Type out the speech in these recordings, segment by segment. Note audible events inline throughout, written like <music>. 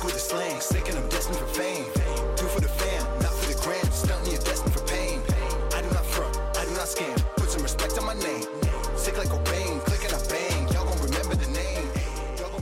Sick with the slang, sick and I'm destined for fame. Do for the fam, not for the gram. You're destined for pain. I do not front, I do not scam. Put some respect on my name. Sick like click and I bang. Y'all gon' remember the name.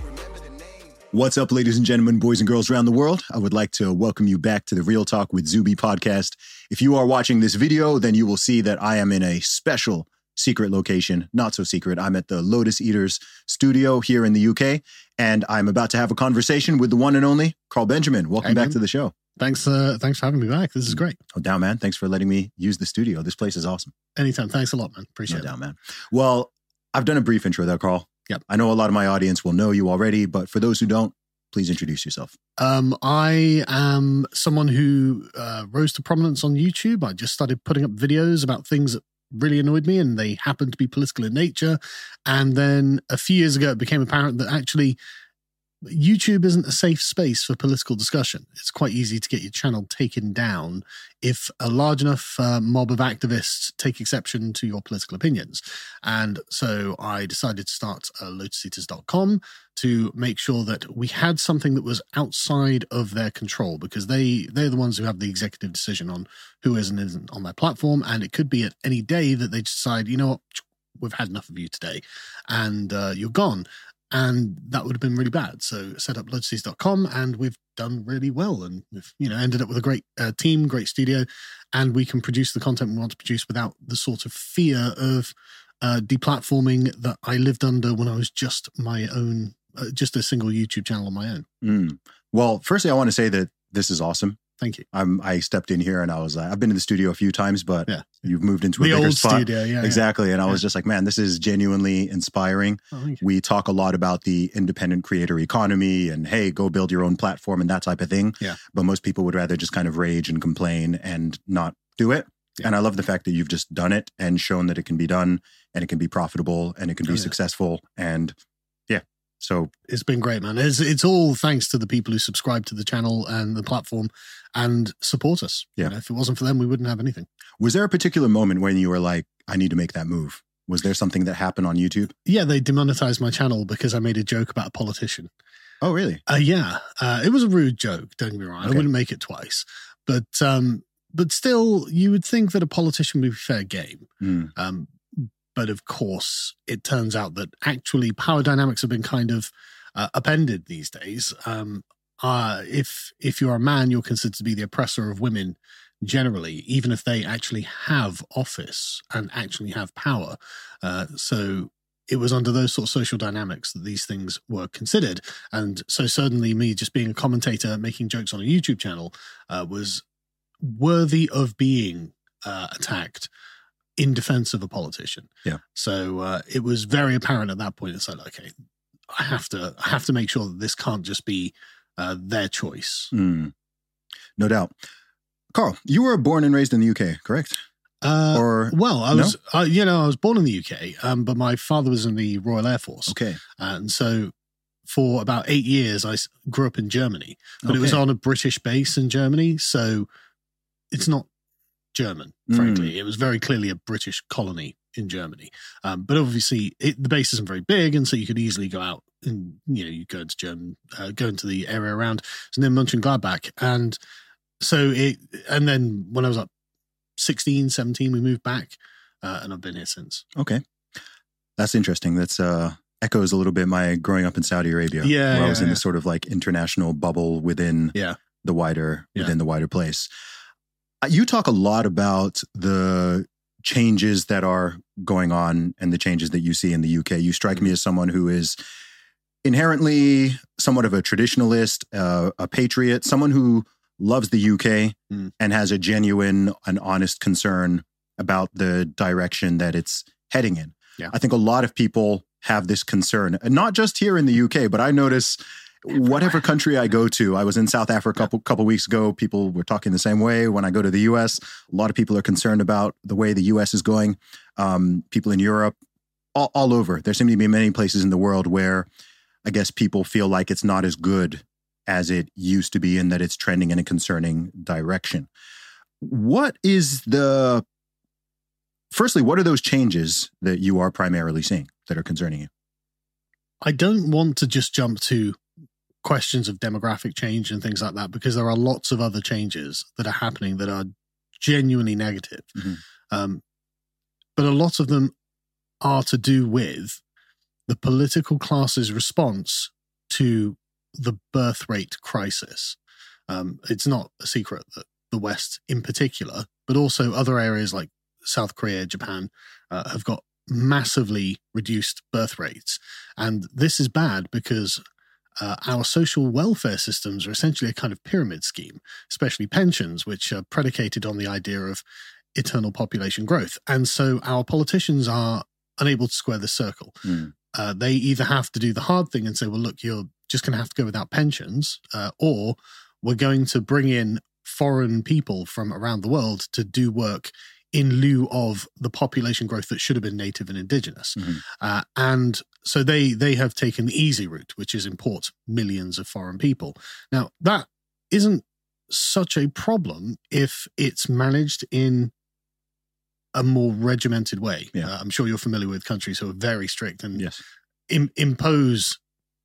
Remember the name. What's up, ladies and gentlemen, boys and girls around the world? I would like to welcome you back to the Real Talk with Zuby podcast. If you are watching this video, then you will see that I am in a special secret location. Not so secret. I'm at the Lotus Eaters studio here in the UK, and I'm about to have a conversation with the one and only Carl Benjamin. Welcome Hey, back man. to the show. Thanks, uh, thanks for having me back. This is great. Oh, down, man. Thanks for letting me use the studio. This place is awesome. Anytime. Thanks a lot, man. No Appreciate it. doubt, man. Well, I've done a brief intro there, Carl. Yep. I know a lot of my audience will know you already, but for those who don't, please introduce yourself. Um, I am someone who uh, rose to prominence on YouTube. I just started putting up videos about things that really annoyed me, and they happened to be political in nature. And then a few years ago, it became apparent that actually YouTube isn't a safe space for political discussion. It's quite easy to get your channel taken down if a large enough uh, mob of activists take exception to your political opinions. And so I decided to start uh, lotuseaters.com to make sure that we had something that was outside of their control because they they're the ones who have the executive decision on who is and isn't on their platform and it could be at any day that they decide you know what we've had enough of you today and uh, you're gone and that would have been really bad so set up lotuseaters.com and we've done really well and we've you know ended up with a great uh, team great studio and we can produce the content we want to produce without the sort of fear of uh, deplatforming that I lived under when I was just my own, uh, just a single YouTube channel on my own. Mm. Well, firstly, I want to say that this is awesome. Thank you. I'm, I stepped in here and I was like, I've been in the studio a few times, but Yeah. you've moved into a The bigger old spot. studio, yeah. yeah. Exactly. And I was just like, man, this is genuinely inspiring. Oh. We talk a lot about the independent creator economy and, hey, go build your own platform and that type of thing. Yeah. But most people would rather just kind of rage and complain and not do it. Yeah. And I love the fact that you've just done it and shown that it can be done and it can be profitable and it can be Oh, yeah. successful. And yeah. So It's been great, man. It's, it's all thanks to the people who subscribe to the channel and the platform and support us. You Yeah. know, if it wasn't for them, we wouldn't have anything. was there a particular moment when you were like, I need to make that move? Was there something that happened on YouTube? Yeah, they demonetized my channel because I made a joke about a politician. Oh, really? Uh, yeah, uh, it was a rude joke. Don't get me wrong. I wouldn't make it twice, but um, but still, you would think that a politician would be fair game. Mm. Um, but of course, it turns out that actually power dynamics have been kind of uh, upended these days. Um, uh, if if you're a man, you're considered to be the oppressor of women generally, even if they actually have office and actually have power. Uh, so it was under those sort of social dynamics that these things were considered. And so certainly me just being a commentator making jokes on a YouTube channel uh, was worthy of being uh, attacked in defense of a politician. Yeah. So uh, it was very apparent at that point. It's like, okay, I have to, I have to make sure that this can't just be uh, their choice. Mm. No doubt. Carl, you were born and raised in the UK, correct? Uh, or well, I no? was, uh, you know, I was born in the UK, um, but my father was in the Royal Air Force, okay, and so for about eight years I grew up in Germany. but it was on a British base in Germany, so it's not German. Mm. Frankly, it was very clearly a British colony in Germany. Um, but obviously, it, the base isn't very big, and so you could easily go out and you know you go into German, uh, go into the area around, and then Mönchengladbach, and so it, and then when I was like 16, 17, we moved back, uh, and I've been here since. okay. That's interesting. That's uh echoes a little bit my growing up in Saudi Arabia. Yeah, where I yeah, was in yeah. this sort of like international bubble within Yeah. the wider Yeah. within the wider place. Uh, You talk a lot about the changes that are going on and the changes that you see in the UK. You strike Mm-hmm. me as someone who is inherently somewhat of a traditionalist, uh, a patriot, someone who loves the UK Mm. and has a genuine and honest concern about the direction that it's heading in. Yeah. I think a lot of people have this concern, and not just here in the UK, but I notice whatever country I go to. I was in South Africa a couple, couple weeks ago. People were talking the same way. When I go to the US, a lot of people are concerned about the way the US is going. Um, people in Europe, all, all over. There seem to be many places in the world where I guess people feel like it's not as good as it used to be and that it's trending in a concerning direction. What is the firstly, what are those changes that you are primarily seeing that are concerning you? I don't want to just jump to questions of demographic change and things like that, because there are lots of other changes that are happening that are genuinely negative. Mhm. Um, but a lot of them are to do with the political class's response to the birth rate crisis. Um, it's not a secret that the West, in particular, but also other areas like South Korea, Japan, uh, have got massively reduced birth rates. And this is bad because uh, our social welfare systems are essentially a kind of pyramid scheme, especially pensions, which are predicated on the idea of eternal population growth. And so our politicians are unable to square the circle. Mm. Uh, they either have to do the hard thing and say, well, look, you're just going to have to go without pensions, uh, or we're going to bring in foreign people from around the world to do work in lieu of the population growth that should have been native and indigenous. Mhm. Uh, and so they they have taken the easy route, which is import millions of foreign people. Now that isn't such a problem if it's managed in a more regimented way. Yeah. Uh, I'm sure you're familiar with countries who are very strict and Yes. Im- impose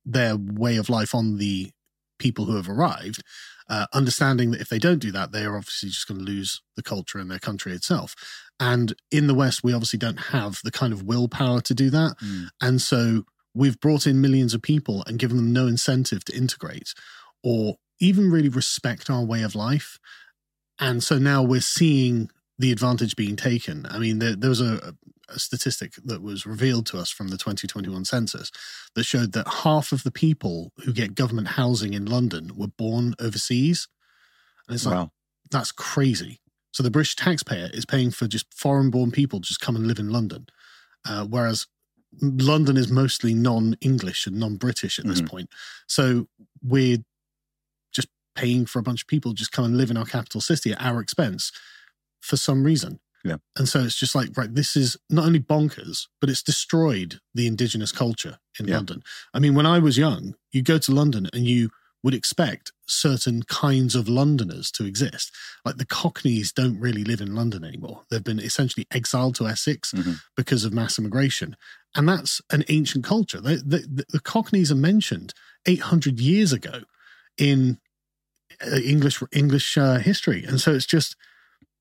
their way of life on the people who have arrived, uh, understanding that if they don't do that, they are obviously just going to lose the culture and their country itself. And in the West, we obviously don't have the kind of willpower to do that. Mm. And so we've brought in millions of people and given them no incentive to integrate or even really respect our way of life. And so now we're seeing the advantage being taken. I mean, there, there was a, a statistic that was revealed to us from the 2021 census that showed that half of the people who get government housing in London were born overseas. And it's like, Wow. that's crazy. So the British taxpayer is paying for just foreign born people to just come and live in London. Uh, whereas London is mostly non English and non British at this Mhm. point. So we're just paying for a bunch of people to just come and live in our capital city at our expense for some reason. Yeah. And so it's just like, right, this is not only bonkers, but it's destroyed the indigenous culture in Yeah. London. I mean, when I was young, you go to London and you would expect certain kinds of Londoners to exist. Like the Cockneys don't really live in London anymore. They've been essentially exiled to Essex Mhm. because of mass immigration. And that's an ancient culture. The, the, the Cockneys are mentioned 800 years ago in uh, English English uh, history. And so it's just,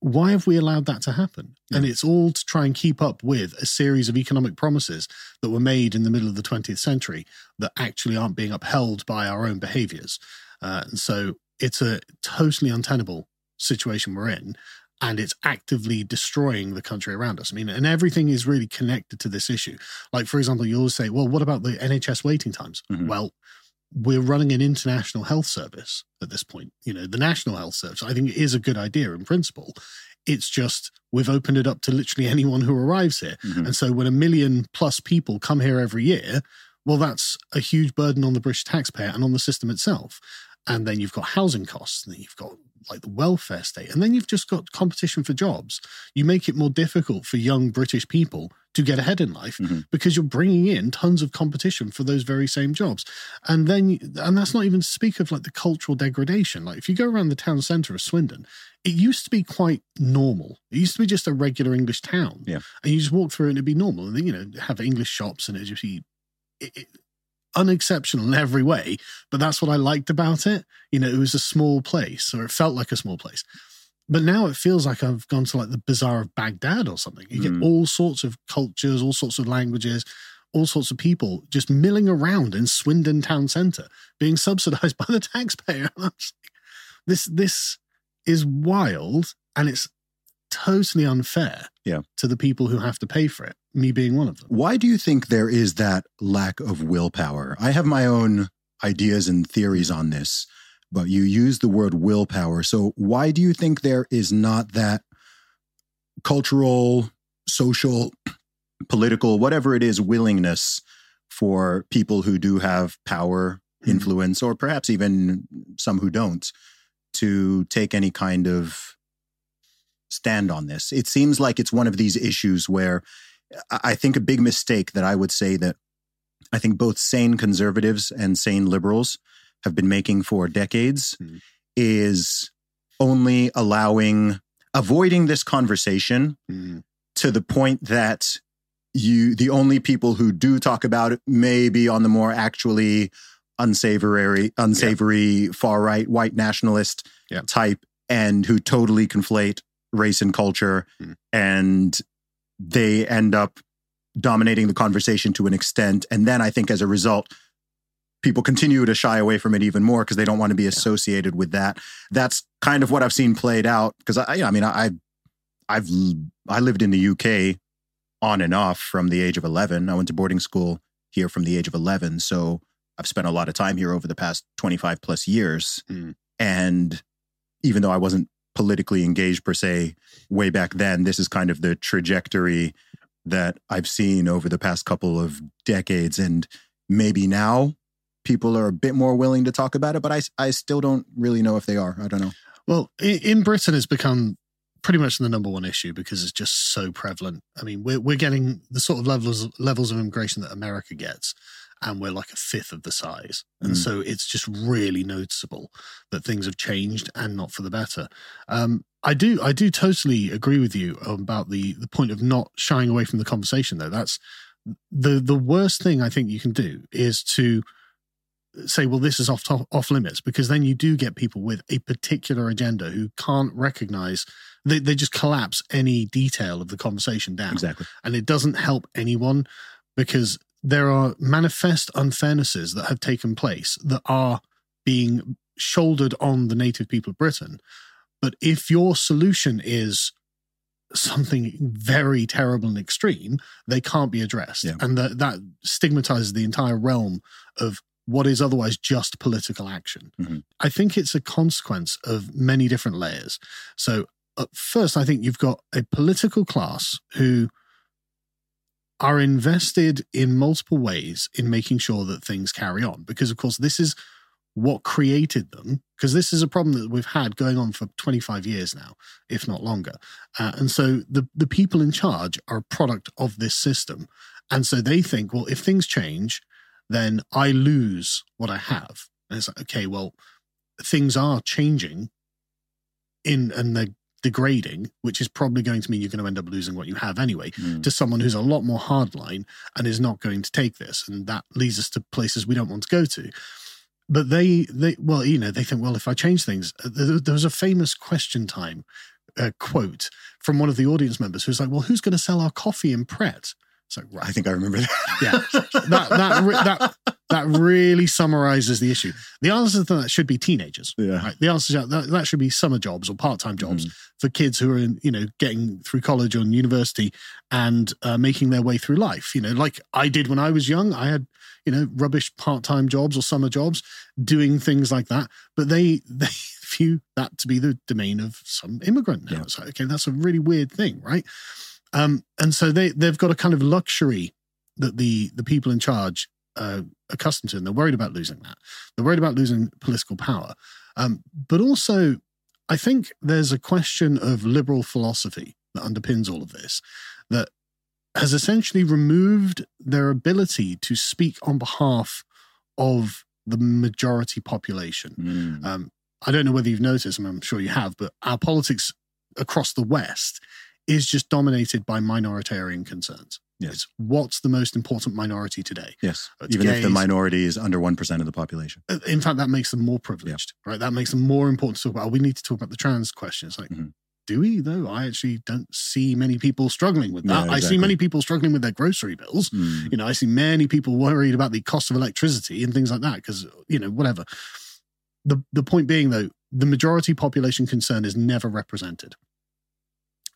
why have we allowed that to happen? And it's all to try and keep up with a series of economic promises that were made in the middle of the 20th century that actually aren't being upheld by our own behaviors. Uh, and so it's a totally untenable situation we're in. And it's actively destroying the country around us. I mean, and everything is really connected to this issue. Like, for example, you always say, well, what about the NHS waiting times? Mhm. Well, we're running an international health service at this point. You know, the national health service, I think, is a good idea in principle. It's just we've opened it up to literally <laughs> anyone who arrives here. Mhm. And so when a million plus people come here every year, well, that's a huge burden on the British taxpayer and on the system itself. And then you've got housing costs, and then you've got like the welfare state, and then you've just got competition for jobs. You make it more difficult for young British people to get ahead in life Mhm. because you're bringing in tons of competition for those very same jobs. And then, and that's not even to speak of like the cultural degradation. Like if you go around the town centre of Swindon, it used to be quite normal. It used to be just a regular English town. Yeah. And you just walk through it and it'd be normal. And then, you know, have English shops and it'd just be it, it, unexceptional in every way. But that's what I liked about it. You know, it was a small place or it felt like a small place. But now it feels like I've gone to like the bazaar of Baghdad or something. You Mm. get all sorts of cultures, all sorts of languages, all sorts of people just milling around in Swindon town centre, being subsidized <laughs> by the taxpayer. And I'm just like, this this is wild and it's totally unfair Yeah. to the people who have to pay for it, me being one of them. Why do you think there is that lack of willpower? I have my own ideas and theories on this, but you use the word willpower. So why do you think there is not that cultural, social, <clears throat> political, whatever it is, willingness for people who do have power, Mhm. influence, or perhaps even some who don't, to take any kind of stand on this? It seems like it's one of these issues where I think a big mistake that I would say that I think both sane conservatives and sane liberals have been making for decades Mhm. is only allowing, avoiding this conversation to the point that you, the only people who do talk about it may be on the more actually unsavory, unsavory far right white nationalist Yeah. type, and who totally conflate race and culture, Mm. and they end up dominating the conversation to an extent. And then I think as a result, people continue to shy away from it even more because they don't want to be associated with that. That's kind of what I've seen played out. Because I, I mean, I, I've I lived in the UK on and off from the age of eleven. I went to boarding school here from the age of eleven, so I've spent a lot of time here over the past twenty five plus years. Mm. And even though I wasn't politically engaged per se way back then, this is kind of the trajectory that I've seen over the past couple of decades. And maybe now people are a bit more willing to talk about it, but I, I still don't really know if they are. I don't know. Well, in Britain, it's become pretty much the number one issue because it's just so prevalent. I mean, we're we're getting the sort of levels levels of immigration that America gets, and we're like a fifth of the size, and Mm. so it's just really noticeable that things have changed and not for the better. Um, I do I do totally agree with you about the the point of not shying away from the conversation. Though that's the the worst thing I think you can do is to say, well, this is off to- off limits, because then you do get people with a particular agenda who can't recognize they, they just collapse any detail of the conversation down, Exactly. and it doesn't help anyone because there are manifest unfairnesses that have taken place that are being shouldered on the native people of Britain. But if your solution is something very terrible and extreme, they can't be addressed. Yeah. And that, that stigmatizes the entire realm of what is otherwise just political action. Mhm. I think it's a consequence of many different layers. So, uh, first, I think you've got a political class who are invested in multiple ways in making sure that things carry on. Because, of course, this is what created them, because this is a problem that we've had going on for 25 years now, if not longer. Uh, and so the, the people in charge are a product of this system. And so they think, well, if things change, then I lose what I have. And it's like, okay, well, things are changing in and they're degrading, which is probably going to mean you're going to end up losing what you have anyway Mm. to someone who's a lot more hardline and is not going to take this. And that leads us to places we don't want to go to. But they, they, well, you know, they think, well, if I change things, uh, there, was a famous question time uh, quote from one of the audience members who's like, well, who's going to sell our coffee in Pret? It's like, right I think I remember that. yeah, that that that that really summarizes the issue. The answer to that should be teenagers. Yeah. Right? The answer to that, that should be summer jobs or part-time jobs Mm-hmm. for kids who are in, you know, getting through college or university and uh, making their way through life. You know, like I did when I was young. I had, you know, rubbish part-time jobs or summer jobs doing things like that. But they <laughs> they view that to be the domain of some immigrant now. Yeah. It's like, okay, that's a really weird thing, right? Um, and so they they've got a kind of luxury that the the people in charge uh, accustomed to, and they're worried about losing that. They're worried about losing political power, um, but also I think there's a question of liberal philosophy that underpins all of this that has essentially removed their ability to speak on behalf of the majority population. Mm. Um, I don't know whether you've noticed, and I'm sure you have, but our politics across the West is just dominated by minoritarian concerns. Yes. It's what's the most important minority today? Yes. It's Even if the minority is under 1% of the population. Uh, In fact, that makes them more privileged, right? That makes them more important to talk about. We need to talk about the trans question. It's like, Mhm. do we though? I actually don't see many people struggling with that. Yeah, I see many people struggling with their grocery bills. Mm. You know, I see many people worried about the cost of electricity and things like that because, you know, whatever. The the point being though, the majority population concern is never represented.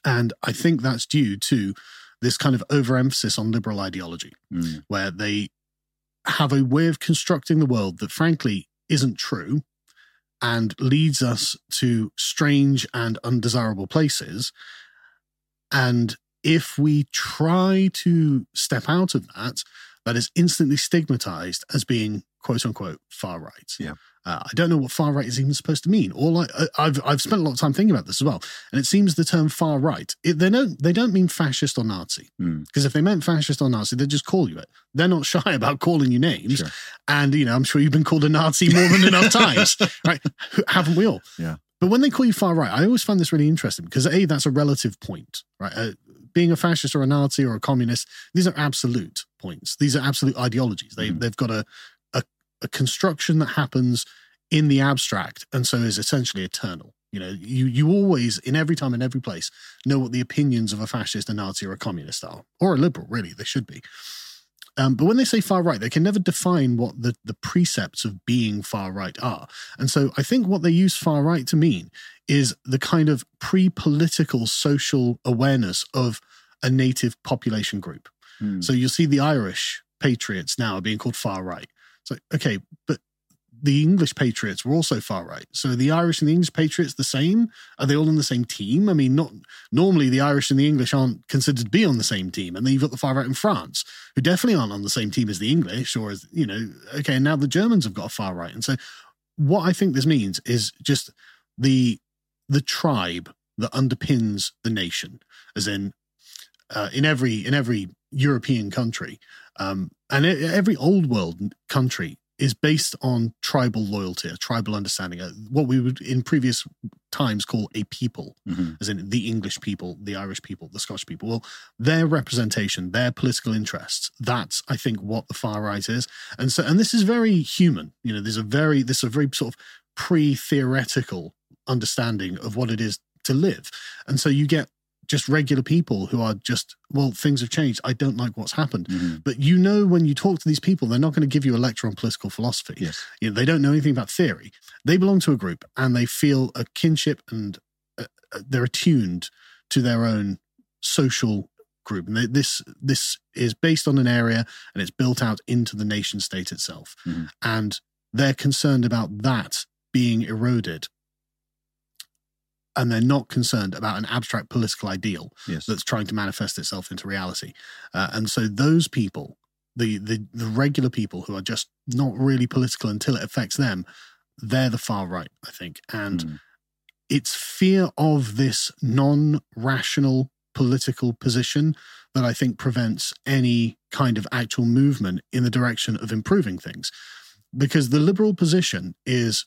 And I think that's due to this kind of overemphasis on liberal ideology, Mm. where they have a way of constructing the world that frankly isn't true and leads us to strange and undesirable places. And if we try to step out of that, that is instantly stigmatized as being quote unquote far right. Yeah. Uh, I don't know what far right is even supposed to mean. All I, I- I've I've spent a lot of time thinking about this as well, and it seems the term far right it, they don't they don't mean fascist or Nazi Mm. because if they meant fascist or Nazi, they'd just call you it. They're not <laughs> shy about calling you names, Sure. and you know I'm sure you've been called a Nazi more than enough <laughs> times, right? Haven't we all? Yeah. But when they call you far right, I always find this really interesting because a that's a relative point, right? Uh, being a fascist or a Nazi or a communist, these are absolute points. These are absolute ideologies. They Mhm. they've got a, a construction that happens in the abstract and so is essentially eternal. You know, you you always, in every time in every place, know what the opinions of a fascist, a Nazi, or a communist are, or a liberal. Really, they should be. Um, but when they say far right, they can never define what the, the precepts of being far right are. And so I think what they use far right to mean is the kind of pre political social awareness of a native population group. Hmm. So you'll see the Irish patriots now are being called far right. It's like, okay, but the English patriots were also far right. So the Irish and the English patriots the same? Are they all on the same team? I mean, not normally the Irish and the English aren't considered to be on the same team. And then you've got the far right in France, who definitely aren't on the same team as the English, or as you know, okay, and now the Germans have got a far right. And so what I think this means is just the the tribe that underpins the nation, as in uh, in every in every European country, um, and every old world country is based on tribal loyalty, a tribal understanding, uh, what we would in previous times call a people, Mhm. as in the English people, the Irish people, the Scottish people. Well, their representation, their political interests, that's I think what the far right is. And so and this is very human. You know, there's a very this is a very sort of pre-theoretical understanding of what it is to live. And so you get just regular people who are just, well, things have changed. I don't like what's happened. Mhm. But you know, when you talk to these people, they're not going to give you a lecture on political philosophy. Yes. You know, they don't know anything about theory. They belong to a group and they feel a kinship and uh, uh, they're attuned to their own social group. And they, this this is based on an area and it's built out into the nation state itself. Mhm. And they're concerned about that being eroded. And they're not concerned about an abstract political ideal Yes. that's trying to manifest itself into reality. Uh, and so those people, the, the the regular people who are just not really political until it affects them, they're the far right, I think. And Mhm. it's fear of this non-rational political position that I think prevents any kind of actual movement in the direction of improving things. Because the liberal position is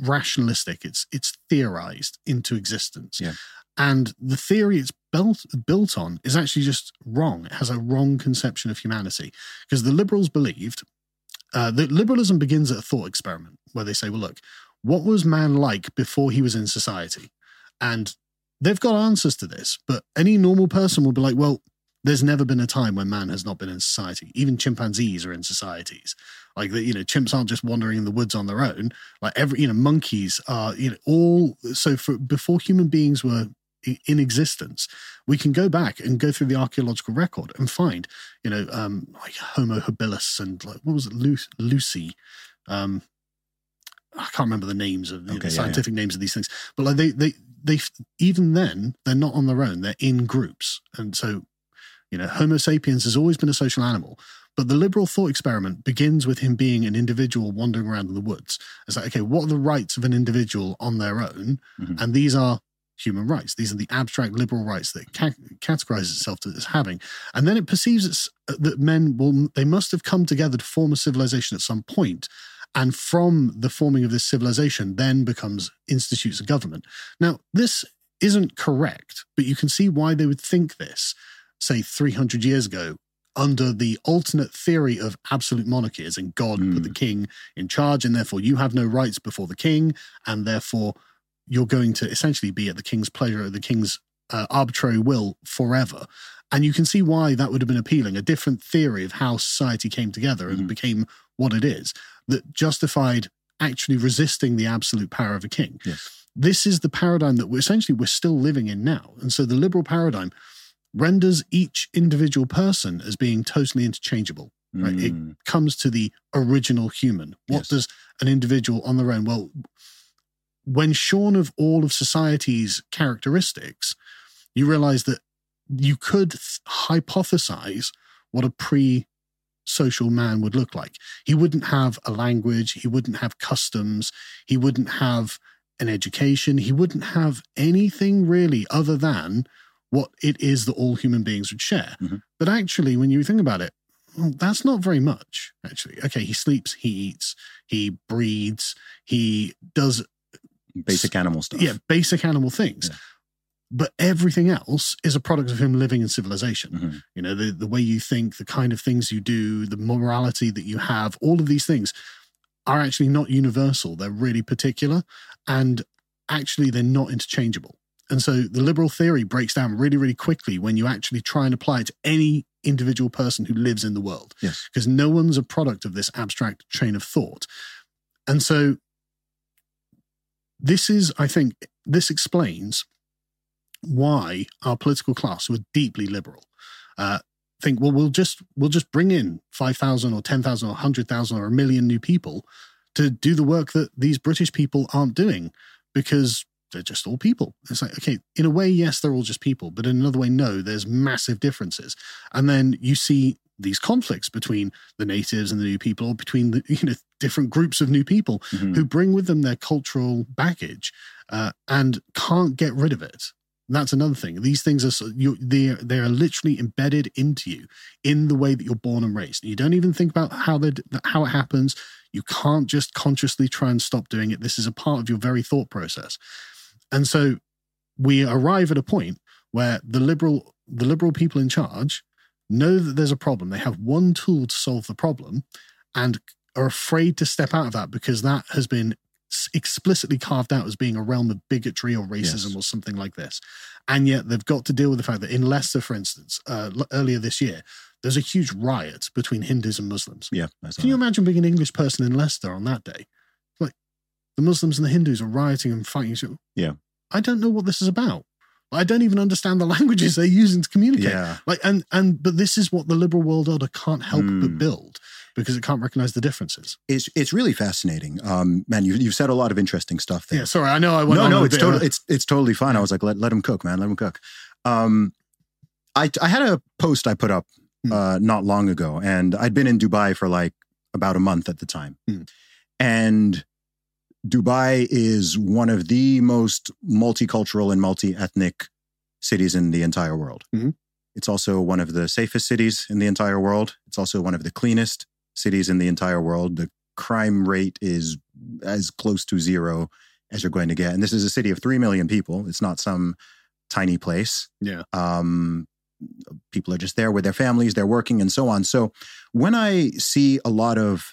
rationalistic, it's it's theorized into existence. Yeah. And the theory it's built built on is actually just wrong. It has a wrong conception of humanity. Because the liberals believed uh, that liberalism begins at a thought experiment where they say, well, look, what was man like before he was in society? And they've got answers to this, but any normal person will be like, well, there's never been a time when man has not been in society. Even chimpanzees are in societies. Like the, you know, chimps aren't just wandering in the woods on their own. Like every, you know, monkeys are, you know, all. So for before human beings were in existence, we can go back and go through the archaeological record and find, you know, um, like Homo habilis and like what was it, Lu- Lucy, um, I can't remember the names of the Okay, yeah, scientific names of these things, but like they they they even then they're not on their own; they're in groups, and so you know, Homo sapiens has always been a social animal. But the liberal thought experiment begins with him being an individual wandering around in the woods. It's like, okay, what are the rights of an individual on their own? Mhm. And these are human rights. These are the abstract liberal rights that ca- categorizes itself as having. And then it perceives it's, uh, that men will, they must have come together to form a civilization at some point. And from the forming of this civilization, then becomes institutes of government. Now, this isn't correct, but you can see why they would think this, say, 300 years ago, under the alternate theory of absolute monarchy, as in God put the king in charge, and therefore you have no rights before the king, and therefore you're going to essentially be at the king's pleasure, at the king's uh, arbitrary will forever. And you can see why that would have been appealing a different theory of how society came together and Mhm. became what it is that justified actually resisting the absolute power of a king. Yes. This is the paradigm that we're essentially we're still living in now. And so the liberal paradigm renders each individual person as being totally interchangeable right? It- Mm. comes to the original human. What Yes. does an individual on their own? Well, when shorn of all of society's characteristics, you realize that you could th- hypothesize what a pre social man would look like. He wouldn't have a language, he wouldn't have customs, he wouldn't have an education, he wouldn't have anything really other than what it is that all human beings would share. Mhm. But actually, when you think about it, well, that's not very much, actually. Okay, he sleeps, he eats, he breeds, he does Basic animal stuff. yeah, basic animal things. Yeah. But everything else is a product of him living in civilization. Mhm. You know, the, the way you think, the kind of things you do, the morality that you have, all of these things. are actually not universal. They're really particular and actually they're not interchangeable. And so the liberal theory breaks down really, really quickly when you actually try and apply it to any individual person who lives in the world. Yes. Because no one's a product of this abstract train of thought. And so this is, I think, this explains why our political class were deeply liberal. Uh, think, well, we'll just we'll just bring in five thousand or ten thousand or hundred thousand or a million new people to do the work that these British people aren't doing because they're just all people. It's like, okay, in a way, yes, they're all just people, but in another way, no, there's massive differences. And then you see these conflicts between the natives and the new people, or between the <laughs> you know different groups of new people Mhm. who bring with them their cultural baggage uh, and can't get rid of it. That's another thing. These things are you, they they are literally embedded into you in the way that you're born and raised. You don't even think about how they how it happens. You can't just consciously try and stop doing it. This is a part of your very thought process. And so we arrive at a point where the liberal the liberal people in charge know that there's a problem. They have one tool to solve the problem and are afraid to step out of that because that has been explicitly carved out as being a realm of bigotry or racism Yes. or something like this. And yet they've got to deal with the fact that in Leicester, for instance, uh, earlier this year, there's a huge riot between Hindus and Muslims. Yeah. Can you imagine being an English person in Leicester on that day? The Muslims and the Hindus are rioting and fighting each other. Yeah. I don't know what this is about. I don't even understand the <laughs> languages they're using to communicate. Yeah. Like and and but this is what the liberal world order can't help but Hmm. build because it can't recognize the differences. It's it's really fascinating. Um, man, you you've said a lot of interesting stuff there. Yeah, sorry, I know I went no, no, it's totally it's it's totally fine. I was like, let let him cook, man, let him cook. Um, I I had a post I put up Hmm. uh not long ago, and I'd been in Dubai for like about a month at the time, Hmm. and Dubai is one of the most multicultural and multi-ethnic cities in the entire world. Mhm. It's also one of the safest cities in the entire world. It's also one of the cleanest cities in the entire world. The crime rate is as close to zero as you're going to get. And this is a city of 3 million people. It's not some tiny place. Yeah. Um, people are just there with their families, they're working and so on. So when I see a lot of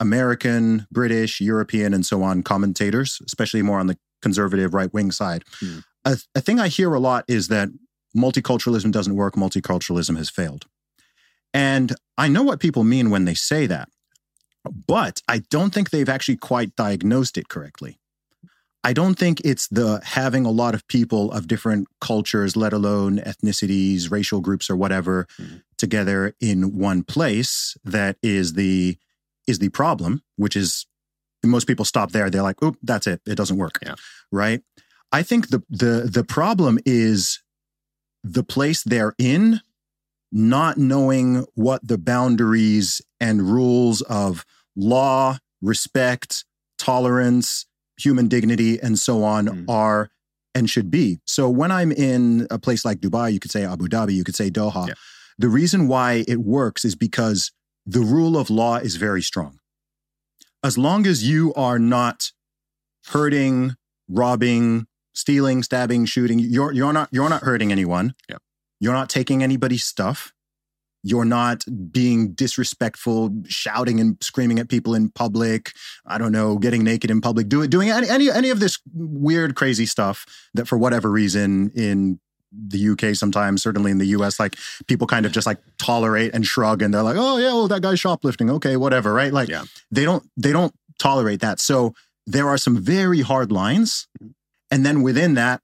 American, British, European, and so on commentators, especially more on the conservative right wing side, Hmm. a, a thing I hear a lot is that multiculturalism doesn't work, multiculturalism has failed. And I know what people mean when they say that, but I don't think they've actually quite diagnosed it correctly. I don't think it's the having a lot of people of different cultures, let alone ethnicities, racial groups, or whatever, Mhm. together in one place that is the is the problem. Which is most people stop there. They're like, "Oop, that's it. It doesn't work." Yeah. Right. I think the the the problem is the place they're in, not knowing what the boundaries and rules of law, respect, tolerance, human dignity, and so on Mm. are and should be. So when I'm in a place like Dubai, you could say Abu Dhabi, you could say Doha. Yeah. The reason why it works is because the rule of law is very strong. As long as you are not hurting, robbing, stealing, stabbing, shooting, you're you're not you're not hurting anyone. Yeah. You're not taking anybody's stuff. You're not being disrespectful, shouting and screaming at people in public. I don't know, getting naked in public, doing doing any any any of this weird, crazy stuff that for whatever reason in the UK sometimes, certainly in the US, like people kind of just like tolerate and shrug and they're like, oh yeah, well that guy's shoplifting. Okay, whatever, right? Like Yeah. they don't they don't tolerate that. So there are some very hard lines. And then within that,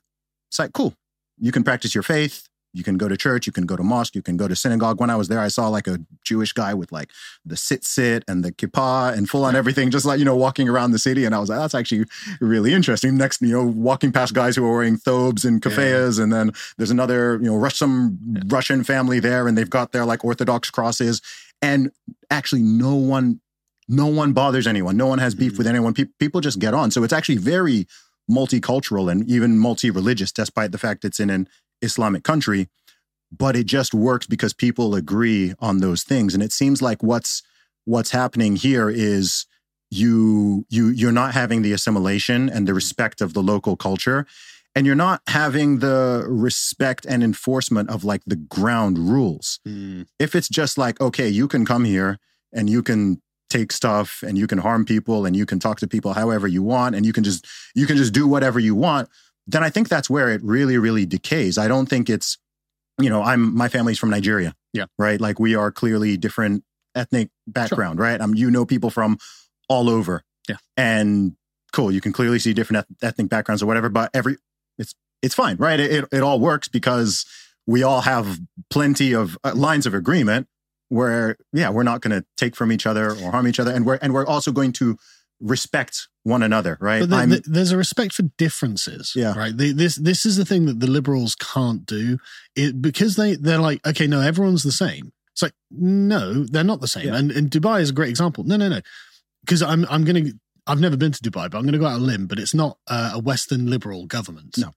it's like, cool. You can practice your faith. You can go to church. You can go to mosque. You can go to synagogue. When I was there, I saw like a Jewish guy with like the tzitzit and the kippah and full on everything, just like, you know, walking around the city. And I was like, that's actually really interesting. Next, you know, walking past guys who are wearing thobes and keffiyehs. And then there's another, you know, Rush, some Russian family there and they've got their like Orthodox crosses. And actually, no one, no one bothers anyone. No one has beef Mhm. with anyone. Pe- people just get on. So it's actually very multicultural and even multi-religious, despite the fact it's in an Islamic country. But it just works because people agree on those things. And it seems like what's what's happening here is you you you're not having the assimilation and the respect of the local culture. And you're not having the respect and enforcement of like the ground rules Mm, if it's just like okay you can come here and you can take stuff and you can harm people and you can talk to people however you want and you can just you can just do whatever you want then i think that's where it really really decays. I don't think it's you know i'm my family's from nigeria. Yeah. right? Like we are clearly different ethnic background right? Um you know people from all over. Yeah. and cool you can clearly see different eth- ethnic backgrounds or whatever but every it's it's fine right? It, it, it all works because we all have plenty of uh, lines of agreement where yeah we're not going to take from each other or harm each other. And we're and we're also going to respect one another right But the- the- there's a respect for differences, Yeah. right? The, this this is the thing that the liberals can't do, it because they they're like, okay, no, everyone's the same. It's like, no, they're not the same. Yeah. And and Dubai is a great example. No, no, no, because I'm I'm gonna I've never been to Dubai, but I'm gonna go out on a limb. But it's not uh, a Western liberal government. No.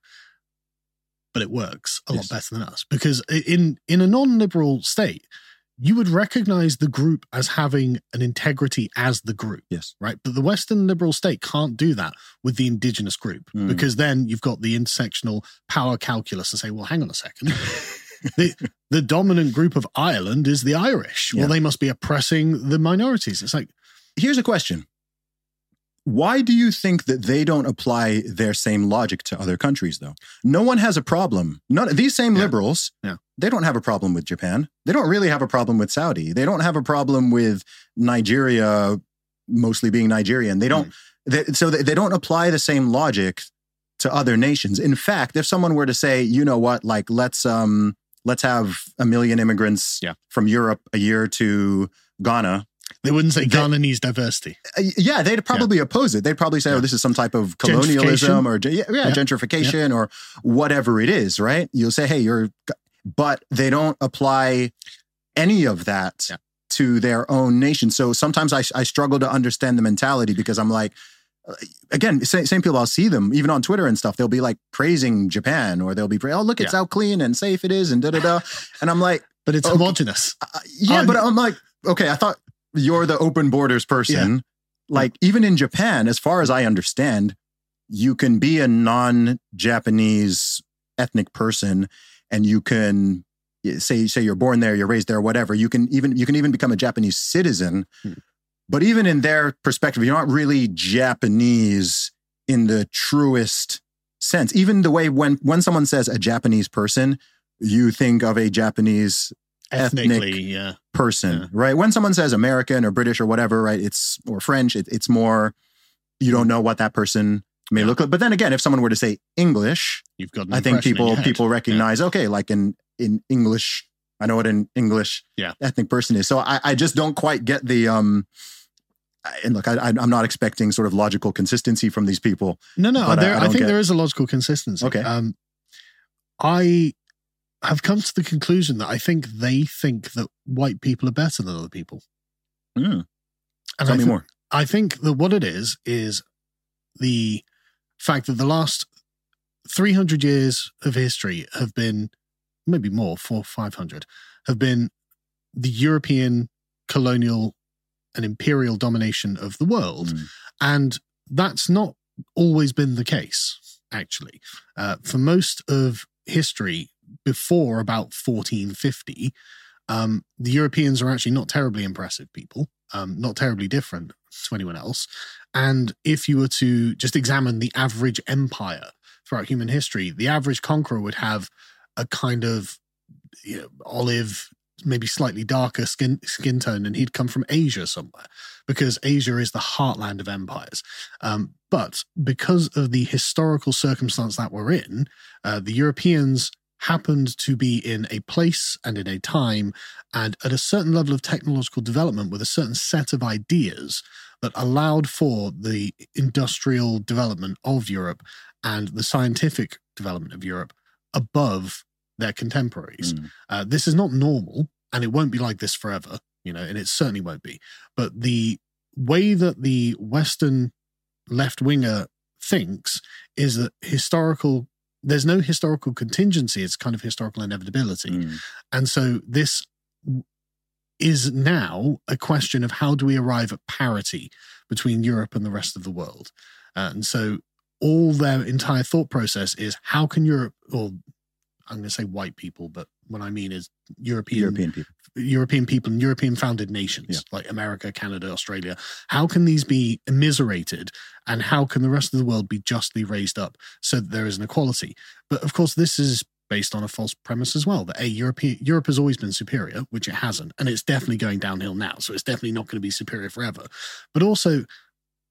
but it works a Yes. lot better than us because in in a non-liberal state. You would recognize the group as having an integrity as the group yes right? But the Western liberal state can't do that with the indigenous group Mm. because then you've got the intersectional power calculus to say, well, hang on a second. <laughs> the, the dominant group of Ireland is the Irish. Well, they must be oppressing the minorities. It's like, here's a question why do you think that they don't apply their same logic to other countries though? No one has a problem. None these same Yeah. liberals Yeah. they don't have a problem with japan. They don't really have a problem with saudi. They don't have a problem with nigeria mostly being nigerian. They don't they, so they, they don't apply the same logic to other nations. In fact if someone were to say you know what? Like let's um let's have a million immigrants Yeah. from europe a year to ghana they wouldn't say They- diversity. uh, yeah, they'd probably oppose it. They'd probably say, Yeah. "Oh, this is some type of colonialism or yeah, yeah, Yeah. gentrification or whatever it is." Right? You'll say, "Hey, you're," but they don't apply any of that Yeah. to their own nation. So sometimes I, I struggle to understand the mentality because I'm like, uh, again, same, same people. I'll see them even on Twitter and stuff. They'll be like praising Japan or they'll be, "Oh, look, it's Yeah. how clean and safe it is," and da da da. And I'm like. But it's Okay. homogenous. Uh, yeah, Um, but I'm like, okay, I thought you're the open borders person. Like, even in Japan, as far as I understand, you can be a non Japanese ethnic person and you can say say you're born there, you're raised there, whatever. You can even you can even become a Japanese citizen. Hmm. But even in their perspective, you're not really Japanese in the truest sense. Even the way when when someone says a Japanese person, you think of a Japanese ethnic Ethnically, yeah. person, Yeah. right? When someone says American or British or whatever, right? It's or French, it, it's more you don't know what that person may Yeah. look like. But then again, if someone were to say English, You've got I think people people recognize okay, like in in English, I know what an English Yeah. ethnic person is. So I, I just don't quite get the um. And look, I, I'm not expecting sort of logical consistency from these people. No, no. But I- there, I I, think get- there is a logical consistency. Okay. Um, I have come to the conclusion that I think they think that white people are better than other people. Mm. And Tell I me more. I think that what it is is the fact that the last 300 years of history have been maybe more, four, 500, have been the European colonial and imperial domination of the world. Mm. And that's not always been the case, actually. Uh, for most of history before about 1450, um, the Europeans are actually not terribly impressive people, um, not terribly different to anyone else. And if you were to just examine the average empire throughout human history, the average conqueror would have a kind of you know, olive, maybe slightly darker skin skin tone, and he'd come from Asia somewhere because Asia is the heartland of empires. Um, but because of the historical circumstance that we're in, uh, the Europeans happened to be in a place and in a time and at a certain level of technological development with a certain set of ideas that allowed for the industrial development of Europe and the scientific development of Europe above their contemporaries. Mm. Uh, this is not normal, and it won't be like this forever, you know, and it certainly won't be. But the way that the Western left winger thinks is that historical, there's no historical contingency, it's kind of historical inevitability. Mm. And so this is now a question of how do we arrive at parity between Europe and the rest of the world. Uh, and so all their entire thought process is how can Europe or I'm going to say white people, but what I mean is European European people. European people and European founded nations Yeah. like America, Canada, Australia. How can these be immiserated and how can the rest of the world be justly raised up so that there is an equality? But of course, this is based on a false premise as well that a European Europe has always been superior, which it hasn't, and it's definitely going downhill now. So it's definitely not going to be superior forever. But also,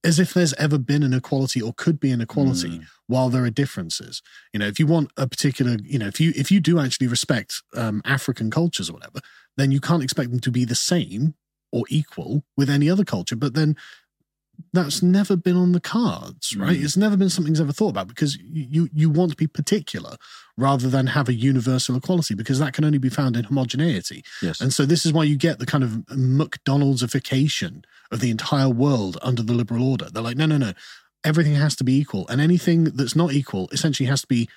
as if there's ever been an equality or could be an equality Mm. while there are differences you know if you want a particular you know if you if you do actually respect um, african cultures or whatever then you can't expect them to be the same or equal with any other culture but then that's never been on the cards right Mm. it's never been something that's ever thought about because you you want to be particular rather than have a universal equality because that can only be found in homogeneity Yes. and so this is why you get the kind of McDonald'sification of the entire world under the liberal order. They're like, no, no, no. Everything has to be equal. And anything that's not equal essentially has to be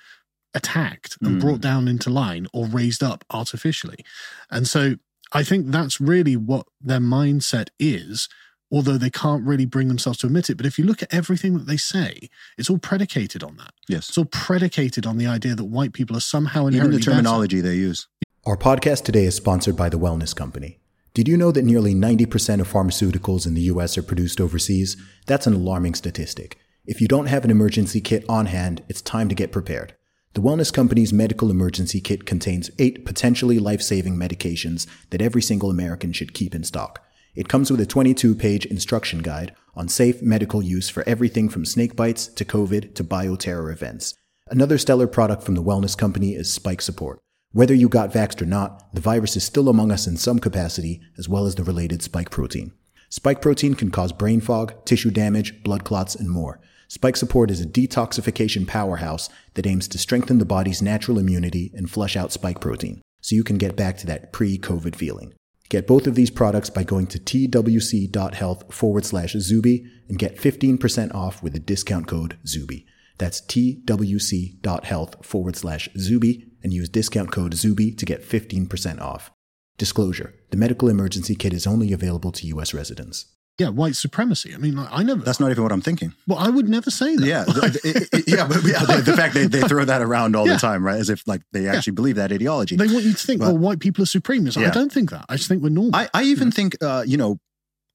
attacked and Mm. brought down into line or raised up artificially. And so I think that's really what their mindset is, although they can't really bring themselves to admit it. But if you look at everything that they say, it's all predicated on that. yes. It's all predicated on the idea that white people are somehow inherently Even inherently the better. terminology they use. Our podcast today is sponsored by The Wellness Company. Did you know that nearly 90% of pharmaceuticals in the US are produced overseas? That's an alarming statistic. If you don't have an emergency kit on hand, it's time to get prepared. The Wellness Company's medical emergency kit contains eight potentially life saving medications that every single American should keep in stock. It comes with a 22 page instruction guide on safe medical use for everything from snake bites to COVID to bioterror events. Another stellar product from the Wellness Company is Spike Support. Whether you got vaxxed or not, the virus is still among us in some capacity, as well as the related spike protein. Spike protein can cause brain fog, tissue damage, blood clots, and more. Spike Support is a detoxification powerhouse that aims to strengthen the body's natural immunity and flush out spike protein, so you can get back to that pre COVID feeling. Get both of these products by going to twc.health forward slash Zuby and get 15% off with the discount code Zuby. That's twc.health forward slash Zuby and use discount code Zuby to get 15% off. Disclosure The medical emergency kit is only available to U.S. residents. Yeah, white supremacy. I mean, like, I never. That's not even what I'm thinking. well, I would never say that. Yeah, it- it- yeah, but yeah, the, the fact they, they throw that around all Yeah. the time, right? As if like they actually believe that ideology. They want you to think, oh, white people are supreme. Like, I don't think that. I just think we're normal. I, I even think, uh, you know,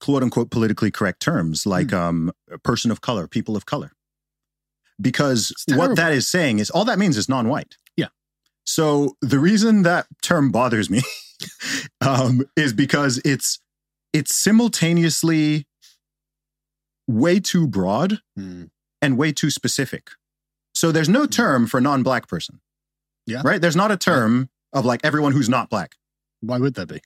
quote unquote politically correct terms like Hmm. um, a person of color, people of color, because what that is saying is all that means is non-white. Yeah. So the reason that term bothers me <laughs> um, is because it's it's simultaneously way too broad Hmm. and way too specific. So there's no term for non-black person. Yeah. Right. There's not a term of like everyone who's not black. Why would there be?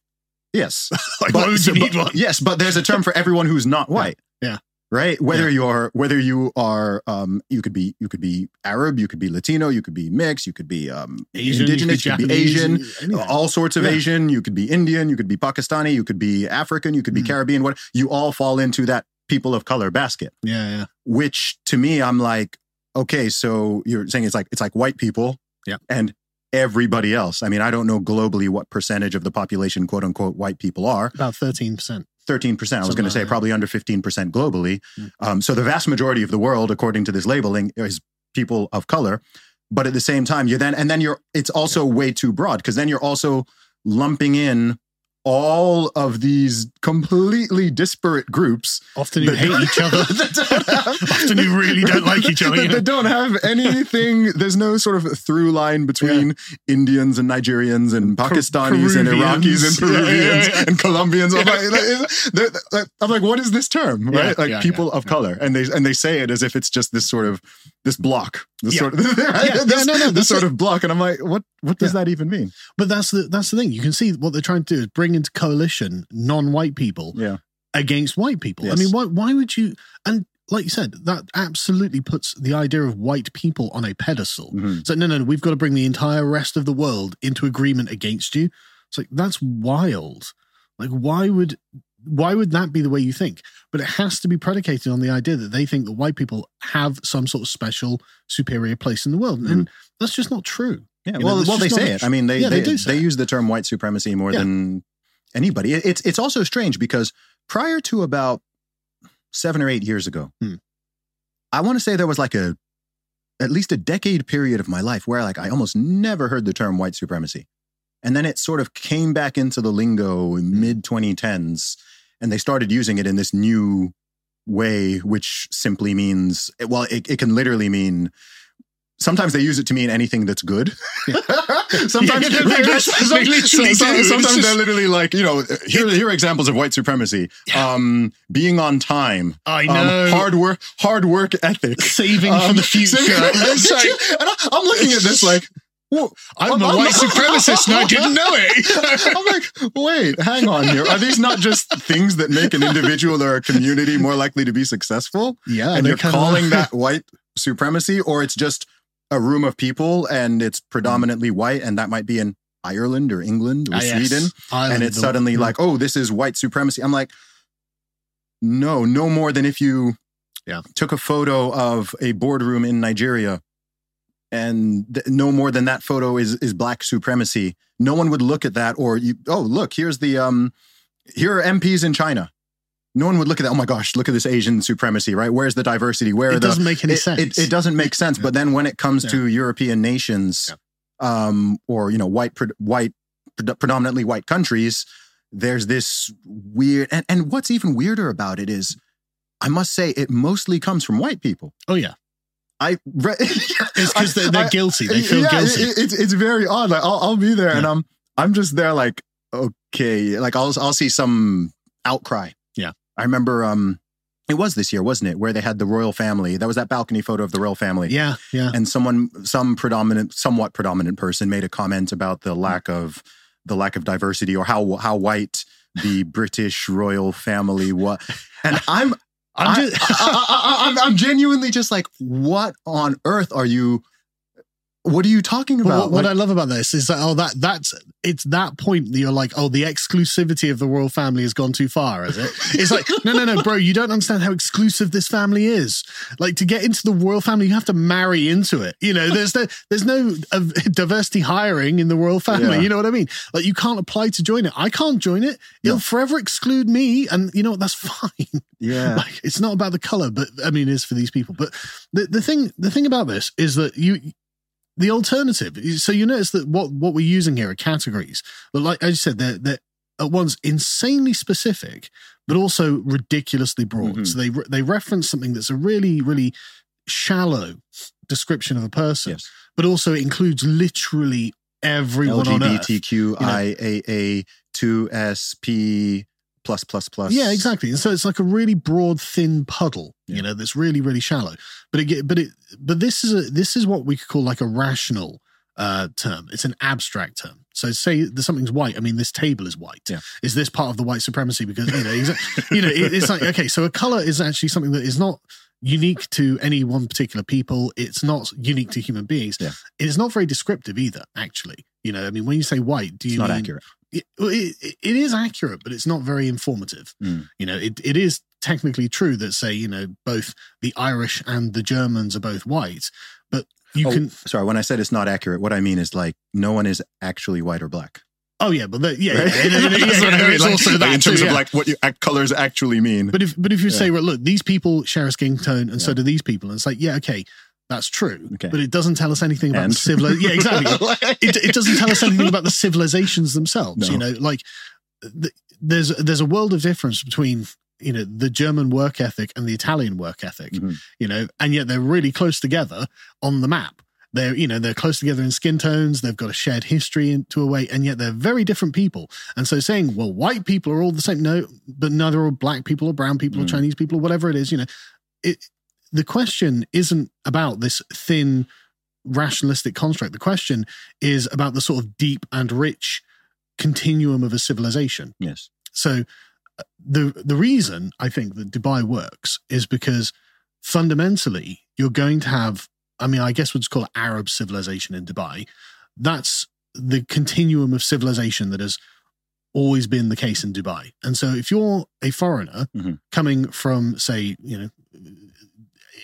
Yes. <laughs> Like, why would you but- need one? Yes, but there's a term for everyone who's not white. Yeah. Right? Whether Yeah. you're whether you are um you could be you could be Arab, you could be Latino, you could be mixed, you could be um Asian, indigenous, you could be, Japanese, Asian, anything. all sorts of Yeah. Asian, you could be Indian, you could be Pakistani, you could be African, you could be Mhm. Caribbean, what you all fall into that people of color basket. yeah, yeah. Which to me I'm like, okay, so you're saying it's like it's like white people Yeah. and everybody else. I mean, I don't know globally what percentage of the population, quote unquote, white people are. About 13%. 13%. I was going to say probably under 15% globally. Mm. Um, so the vast majority of the world, according to this labeling, is people of color. But at the same time, you're then, and then you're, it's also way too broad because then you're also lumping in all of these completely disparate groups. Often you hate each other. <laughs> have- <laughs> Often you really don't like each other. They, don't have anything. There's no sort of through line between Indians and Nigerians and Pakistanis and Iraqis and <laughs> Peruvians. Yeah, yeah, yeah. and Colombians. I'm like, like, they're- they're- I'm like, what is this term? Yeah, Right? Like yeah, people yeah, of yeah. color, and they and they say it as if it's just this sort of this block, this Yeah. sort of? <laughs> Yeah, this, no, no, this sort it. of block. And I'm like, what what does that even mean? But that's the that's the thing. You can see what they're trying to do is bring into coalition non-white people Yeah, against white people. I mean, why why would you? And like you said, that absolutely puts the idea of white people on a pedestal. Mhm. So no, no, no, we've got to bring the entire rest of the world into agreement against you. It's like that's wild. Like why would why would that be the way you think? But it has to be predicated on the idea that they think that white people have some sort of special superior place in the world, and that's just not true. yeah. You know, well, well, they say it. I mean, they Yeah, they, they they use the term white supremacy more Yeah. than anybody. It- It's it's also strange because prior to about seven or eight years ago, Hmm. I want to say there was like a at least a decade period of my life where like I almost never heard the term white supremacy. And then it sort of came back into the lingo in mid 2010s and they started using it in this new way, which simply means, well, it, it can literally mean sometimes they use it to mean anything that's good. <laughs> sometimes, Yeah, they lit- some- they literally <laughs> some- do. It's sometimes just- they're literally like, you know, here, here are examples of white supremacy. Um, being on time. I um, know. hard work, hard work ethic. Saving for Um, the future. <laughs> saving- and I, I'm looking at this like, well, I'm a I'm- white <laughs> supremacist and I didn't know it. I'm like, wait, hang on here. Are these not just things that make an individual or a community more likely to be successful? yeah, and you're calling <laughs> that white supremacy, or it's just a room of people and it's predominantly white, and that might be in Ireland or England or Ah, yes. Sweden, Ireland, and it's suddenly yeah. like, oh, this is white supremacy. I'm like, no, no more than if you Yeah. took a photo of a boardroom in Nigeria. And th- no more than that photo is is black supremacy. No one would look at that, or you. Oh, look, here's the um, here are MPs in China. No one would look at that. Oh my gosh, look at this Asian supremacy, right? Where's the diversity? Where it the doesn't make any it, sense. It, it doesn't make sense. But then when it comes Yeah. to European nations, um, or you know, white, white, pre- predominantly white countries, there's this weird. And, and what's even weirder about it is, I must say, it mostly comes from white people. Oh yeah, I re- <laughs> it's because they're, they're I- guilty. They feel yeah, guilty. it- it's it's very odd. Like I'll, I'll be there and I'm I'm just there like okay, like I'll I'll see some outcry. Yeah. I remember um it was this year, wasn't it, where they had the royal family. That was that balcony photo of the royal family. yeah, yeah. And someone some predominant somewhat predominant person made a comment about the lack of the lack of diversity or how how white the British royal family was. And I'm I'm I, just, I, am I'm genuinely just like, what on earth are you? What are you talking about? what, what Like, I love about this is that oh that that's it's that point that you're like oh the exclusivity of the royal family has gone too far is it? <laughs> It's like no no no bro you don't understand how exclusive this family is. Like to get into the royal family you have to marry into it. You know there's no there's no uh, diversity hiring in the royal family Yeah. you know what I mean? Like you can't apply to join it. I can't join it. It'll No. forever exclude me and you know what that's <laughs> fine. Yeah, like it's not about the color but i mean it is for these people. But the, the thing the thing about this is that you the alternative so you notice that what what we're using here are categories but like as you said they're they're at once insanely specific but also ridiculously broad Mhm. so they they reference something that's a really really shallow description of a person yes. but also it includes literally everyone LGBTQIAA two S P plus plus plus. Yeah, exactly. And so it's like a really broad, thin puddle, you know, that's really, really shallow. But it, but it, but this is a, this is what we could call like a rational uh, term. It's an abstract term. So say something's white. I mean, this table is white. Yeah. Is this part of the white supremacy? Because you know, <laughs> you know, it, it's like okay, so a color is actually something that is not unique to any one particular people. It's not unique to human beings. Yeah. It is not very descriptive either. Actually, you know, I mean, when you say white, do It's you not mean, accurate. it, it, it is accurate, but it's not very informative. Mm. You know, it, it is technically true that say, you know, both the Irish and the Germans are both white, but you Oh, can. Sorry, when I said it's not accurate, what I mean is like no one is actually white or black. Oh yeah, but the, yeah, Right? yeah, yeah, yeah, <laughs> yeah, That's what I there mean, is like- also like that in terms too, of yeah. like what you, ac- colors actually mean. But if but if you say, well, look, these people share a skin tone, and so do these people, and it's like, yeah, okay, that's true, Okay. but it doesn't tell us anything about And? the civil. Yeah, exactly. <laughs> it, it doesn't tell us anything about the civilizations themselves. No. You know, like th- there's there's a world of difference between you know the German work ethic and the Italian work ethic. Mhm. You know, and yet they're really close together on the map. They're you know they're close together in skin tones. They've got a shared history into a way, and yet they're very different people. And so saying, well, white people are all the same, no, but neither are black people or brown people or Mm. Chinese people or whatever it is. You know, it. The question isn't about this thin rationalistic construct. The question is about the sort of deep and rich continuum of a civilization. yes. So the the reason I think that Dubai works is because fundamentally you're going to have I mean I guess we'll just call it Arab civilization in Dubai. That's the continuum of civilization that has always been the case in Dubai. And so if you're a foreigner Mhm. coming from say, you know,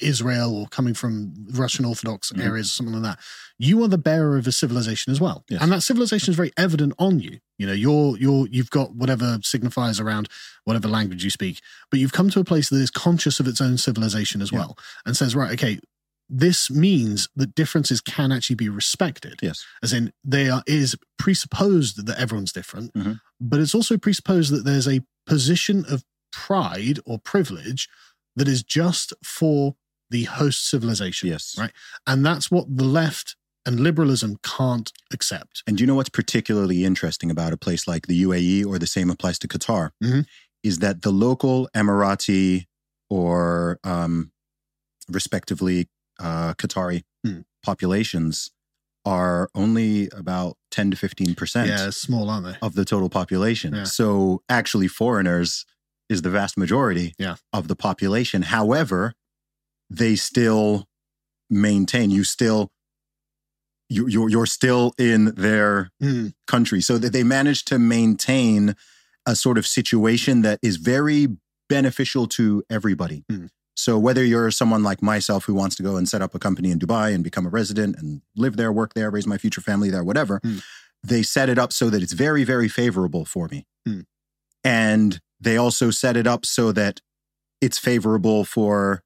Israel or coming from Russian Orthodox Mhm. areas or something like that, you are the bearer of a civilization as well. Yes. And that civilization is very evident on you. You know, you're you're you've got whatever signifiers around whatever language you speak, but you've come to a place that is conscious of its own civilization as Yeah. well and says, right, okay, this means that differences can actually be respected. Yes. As in, they are is presupposed that everyone's different, Mhm. but it's also presupposed that there's a position of pride or privilege that is just for the host civilization. Yes. Right. And that's what the left and liberalism can't accept. And do you know what's particularly interesting about a place like the UAE, or the same applies to Qatar, Mhm. is that the local Emirati or um, respectively uh, Qatari Hmm. populations are only about 10 to 15% Yeah, small, aren't they? of the total population. Yeah. So actually, foreigners is the vast majority Yeah. of the population. However, they still maintain, you still, you, you're, you're still in their Mm, country. So that they managed to maintain a sort of situation that is very beneficial to everybody. Mm. So whether you're someone like myself who wants to go and set up a company in Dubai and become a resident and live there, work there, raise my future family there, whatever, Mm. they set it up so that it's very, very favorable for me. Mm. And they also set it up so that it's favorable for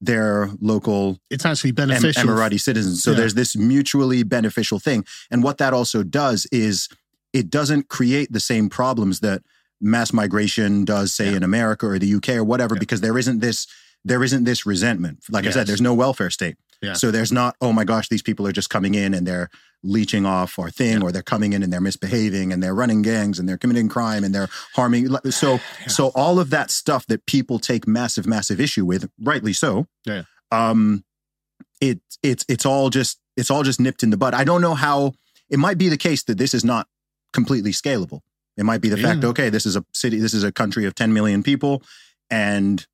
their local it's actually Em- beneficial. Emirati citizens. So Yeah. there's this mutually beneficial thing. And what that also does is it doesn't create the same problems that mass migration does, say Yeah. in America or the UK or whatever, Yeah. because there isn't this there isn't this resentment. Like I said, there's no welfare state. Yeah. So there's not, oh my gosh, these people are just coming in and they're leeching off our thing, Yeah. or they're coming in and they're misbehaving and they're running gangs and they're committing crime and they're harming. So Yeah. so all of that stuff that people take massive, massive issue with, rightly so. Yeah. Um, it it's it's all just it's all just nipped in the bud. I don't know how it might be the case that this is not completely scalable. It might be the fact, okay, this is a city, this is a country of 10 million people, and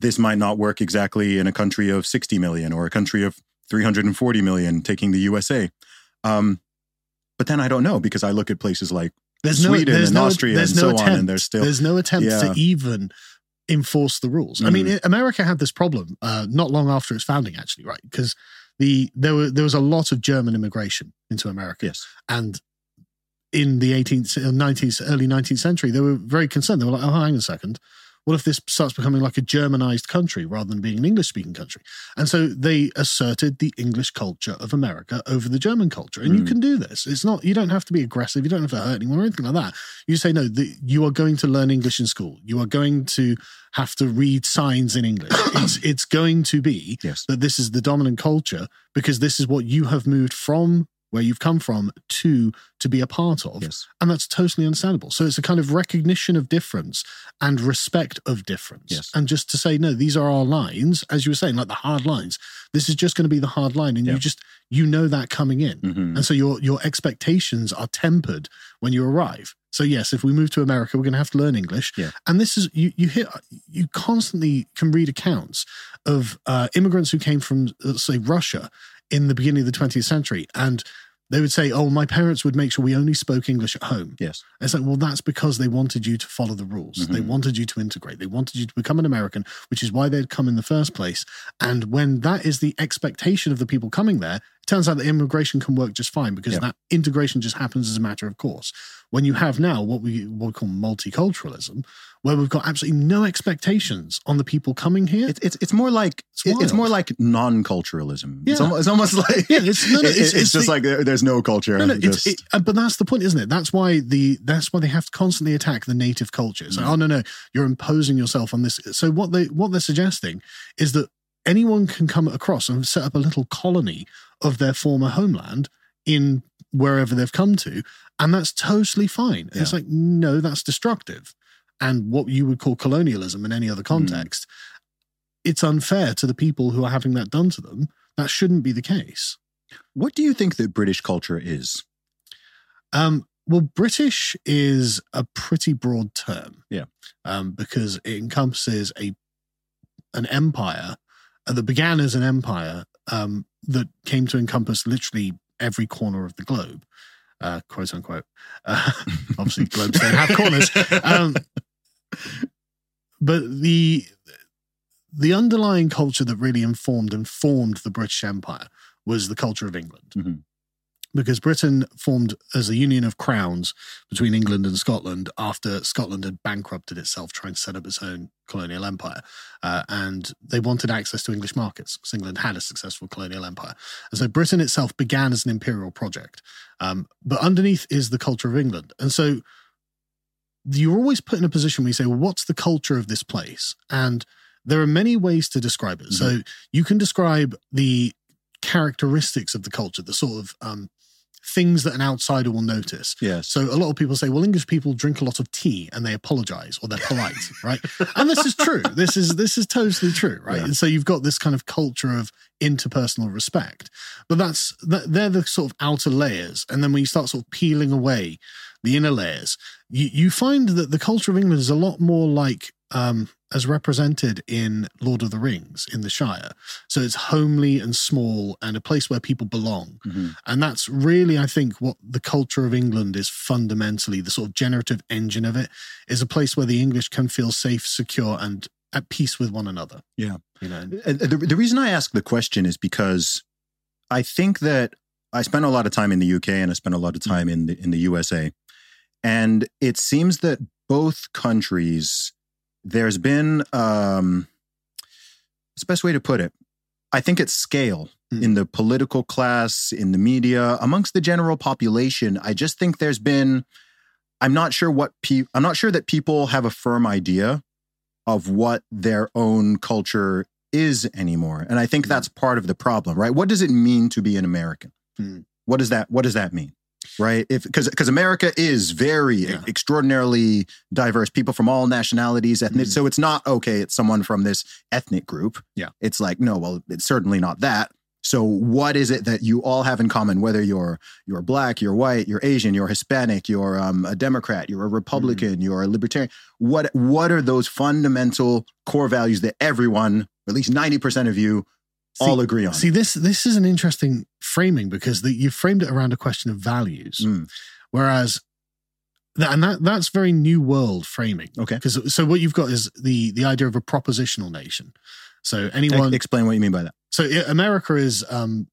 this might not work exactly in a country of 60 million or a country of 340 million, taking the USA. Um, but then I don't know because I look at places like There's Sweden there's and Austria there's and so on, and they're still- there's no attempt Yeah. to even enforce the rules. I mean, Mm. America had this problem uh, not long after its founding, actually, right? Because the there were there was a lot of German immigration into America, yes, and in the 18th, uh, 19th, early 19th century, they were very concerned. They were like, "Oh, hang on a second. What if this starts becoming like a Germanized country rather than being an English speaking country? And so they asserted the English culture of America over the German culture. And you Mm. can do this. It's not, you don't have to be aggressive. You don't have to hurt anyone or anything like that. You say, no, the, you are going to learn English in school. You are going to have to read signs in English. <coughs> it's, it's going to be yes, that this is the dominant culture because this is what you have moved from where you've come from to to be a part of yes, and that's totally understandable so it's a kind of recognition of difference and respect of difference Yes. and just to say no these are our lines as you were saying like the hard lines this is just going to be the hard line and Yeah. you just you know that coming in Mhm. and so your your expectations are tempered when you arrive so yes if we move to america we're going to have to learn english Yeah. and this is you you hear you constantly can read accounts of uh, immigrants who came from let's say russia in the beginning of the 20th century and they would say oh my parents would make sure we only spoke english at home yes, it's like, well, that's because they wanted you to follow the rules. They Mhm. wanted you to integrate. They wanted you to become an American, which is why they'd come in the first place. And when that is the expectation of the people coming there, turns out that immigration can work just fine because Yeah. that integration just happens as a matter of course. When you have now what we what we call multiculturalism, where we've got absolutely no expectations on the people coming here. it's it's it's more like It's it- it's more like non-culturalism. It's, Yeah. almost, it's almost <laughs> like Yeah, it's- no, no, it's- it's, it's just the- like there's no culture. No, no, it's, just- it, but that's the point, isn't it? That's why the that's why they have to constantly attack the native cultures. It's like, Mm. oh no, no, you're imposing yourself on this. So what they what they're suggesting is that anyone can come across and set up a little colony of their former homeland in wherever they've come to, and that's totally fine. It's like no, that's destructive, and what you would call colonialism in any other Mm. context. It's unfair to the people who are having that done to them. That shouldn't be the case. what do you think that British culture is? Um, well, British is a pretty broad term. Yeah. Um, because it encompasses a an empire that began as an empire um, that came to encompass literally every corner of the globe, uh, quote unquote. Uh, <laughs> obviously, globes don't have corners. Um, but the the underlying culture that really informed and formed the British Empire was the culture of England Mhm. Because Britain formed as a union of crowns between England and Scotland after Scotland had bankrupted itself trying to set up its own colonial empire. Uh, and they wanted access to English markets because England had a successful colonial empire. And so Britain itself began as an imperial project. Um, but underneath is the culture of England. And so you're always put in a position where you say, well, what's the culture of this place? And there are many ways to describe it. So you can describe the characteristics of the culture, the sort of um, things that an outsider will notice. Yeah. So a lot of people say, well, English people drink a lot of tea and they apologize or they're polite, <laughs> right? And this is true. This is this is totally true, right? Yeah. And so you've got this kind of culture of interpersonal respect, but that's that they're the sort of outer layers. And then when you start sort of peeling away the inner layers, you you find that the culture of England is a lot more like um, as represented in Lord of the Rings in the Shire. So it's homely and small and a place where people belong. Mhm. And that's really, I think, what the culture of England is fundamentally the sort of generative engine of it is a place where the English can feel safe, secure, and at peace with one another. Yeah. You know, The, the reason I ask the question is because I think that I spent a lot of time in the UK and I spent a lot of time in the in the USA, and it seems that both countries there's been um, what's the best way to put it? I think it's scale Mm. in the political class, in the media, amongst the general population. I just think there's been. I'm not sure what pe- I'm not sure that people have a firm idea of what their own culture is anymore. And I think Mm. that's part of the problem, right? What does it mean to be an American? Mm. What does that what does that mean? Right? If because because America is very Yeah. extraordinarily diverse, people from all nationalities, ethnic. Mm. So it's not okay, it's someone from this ethnic group. Yeah. It's like, no, well, it's certainly not that. So what is it that you all have in common? Whether you're you're black, you're white, you're Asian, you're Hispanic, you're um, a Democrat, you're a Republican, you're a libertarian. What what are those fundamental core values that everyone, or at least ninety percent of you, all agree on? See, this this is an interesting framing because the, you framed it around a question of values, Mm. whereas that, and that that's very new world framing. Okay. Because so what you've got is the the idea of a propositional nation. So anyone, E- Explain what you mean by that. so America is um,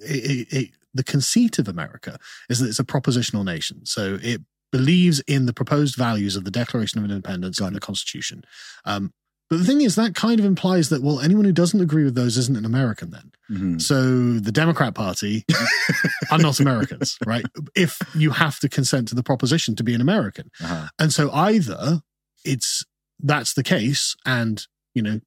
it, it, the conceit of America is that it's a propositional nation. So it believes in the proposed values of the Declaration of Independence and the Constitution. Um, but the thing is, that kind of implies that well, anyone who doesn't agree with those isn't an American then. Mhm. So the Democrat Party <laughs> are not Americans, right? If you have to consent to the proposition to be an American. Uh-huh. And so either it's that's the case and, you know,